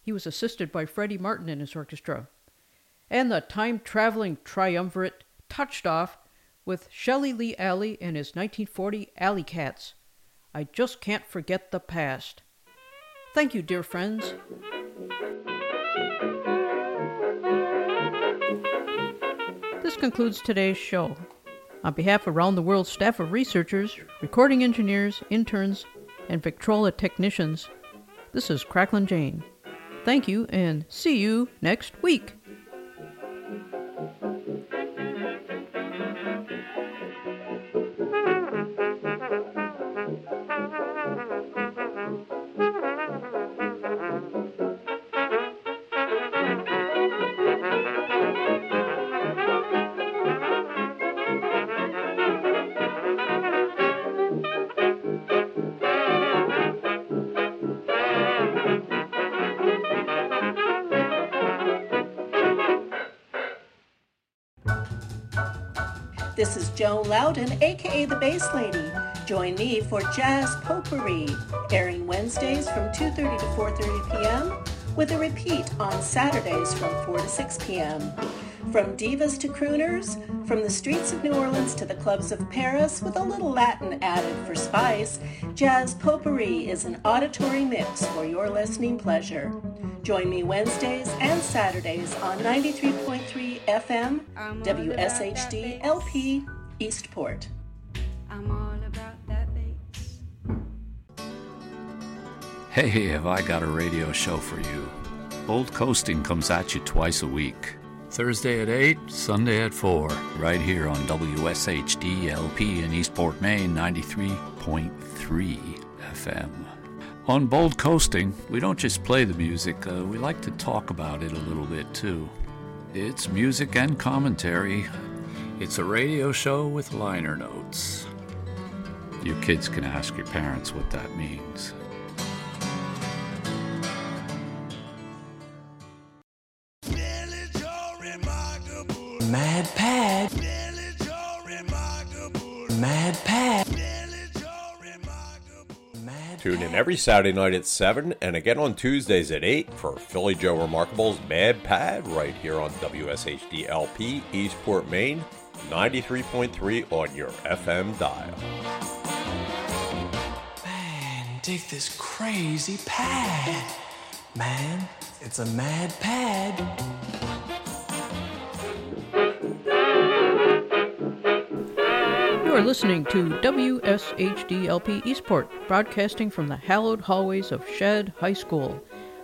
He was assisted by Freddy Martin and his orchestra. And the time traveling triumvirate touched off with Shelly Lee Alley and his 1940 Alley Cats. I just can't forget the past. Thank you, dear friends. Concludes today's show. On behalf of Around the World staff of researchers, recording engineers, interns, and Victrola technicians, this is Cracklin' Jane. Thank you and see you next week. This is Joe Loudon, aka the Bass Lady. Join me for Jazz Potpourri, airing Wednesdays from 2:30 to 4:30 p.m. with a repeat on Saturdays from 4 to 6 p.m. From divas to crooners, from the streets of New Orleans to the clubs of Paris, with a little Latin added for spice, Jazz Potpourri is an auditory mix for your listening pleasure. Join me Wednesdays and Saturdays on 93.3 FM, WSHD LP, Eastport. Hey, have I got a radio show for you? Bold Coasting comes at you twice a week. Thursday at 8, Sunday at 4, right here on WSHD LP in Eastport, Maine, 93.3 FM. On Bold Coasting, we don't just play the music, uh, we like to talk about it a little bit too. It's music and commentary. It's a radio show with liner notes. You kids can ask your parents what that means. Mad Pad. Mad Pad. Tune in every Saturday night at 7 and again on Tuesdays at 8 for Philly Joe Remarkable's Mad Pad right here on WSHD LP, Eastport, Maine, 93.3 on your FM dial. Man, dig this crazy pad. Man, it's a mad pad. Are listening to WSHDLP Eastport, broadcasting from the hallowed hallways of Shead High School.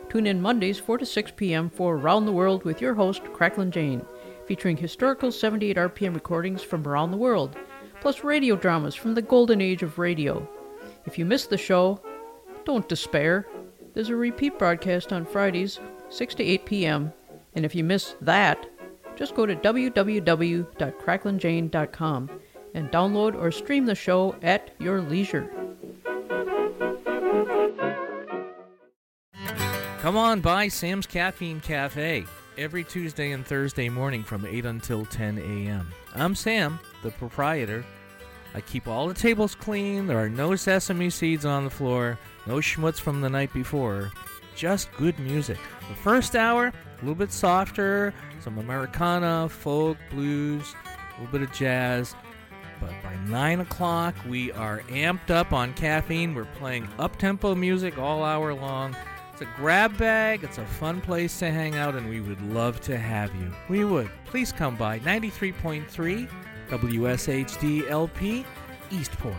Tune in Mondays 4 to 6 p.m. for Around the World with your host, Cracklin Jane, featuring historical 78 RPM recordings from around the world, plus radio dramas from the golden age of radio. If you missed the show, Don't despair. There's a repeat broadcast on Fridays, 6 to 8 p.m., and if you miss that, just go to www.cracklinjane.com and download or stream the show at your leisure. Come on by Sam's Caffeine Cafe every Tuesday and Thursday morning from 8 until 10 a.m. I'm Sam, the proprietor. I keep all the tables clean. There are no sesame seeds on the floor, no schmutz from the night before. Just good music. The first hour, a little bit softer, some Americana, folk, blues, a little bit of jazz. But by 9 o'clock, we are amped up on caffeine. We're playing up tempo music all hour long. It's a grab bag, it's a fun place to hang out, and we would love to have you. We would. Please come by 93.3 WSHD LP, Eastport.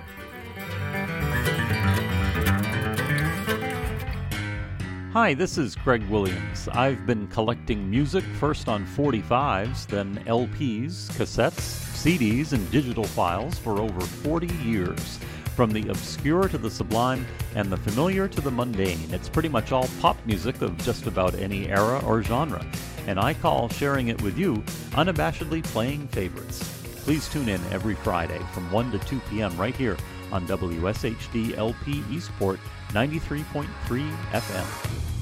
Hi, this is Craig Williams. I've been collecting music first on 45s, then LPs, cassettes, CDs, and digital files for over 40 years. From the obscure to the sublime and the familiar to the mundane, it's pretty much all pop music of just about any era or genre. And I call sharing it with you unabashedly playing favorites. Please tune in every Friday from 1 to 2 p.m. right here on WSHD LP Eastport 93.3 FM.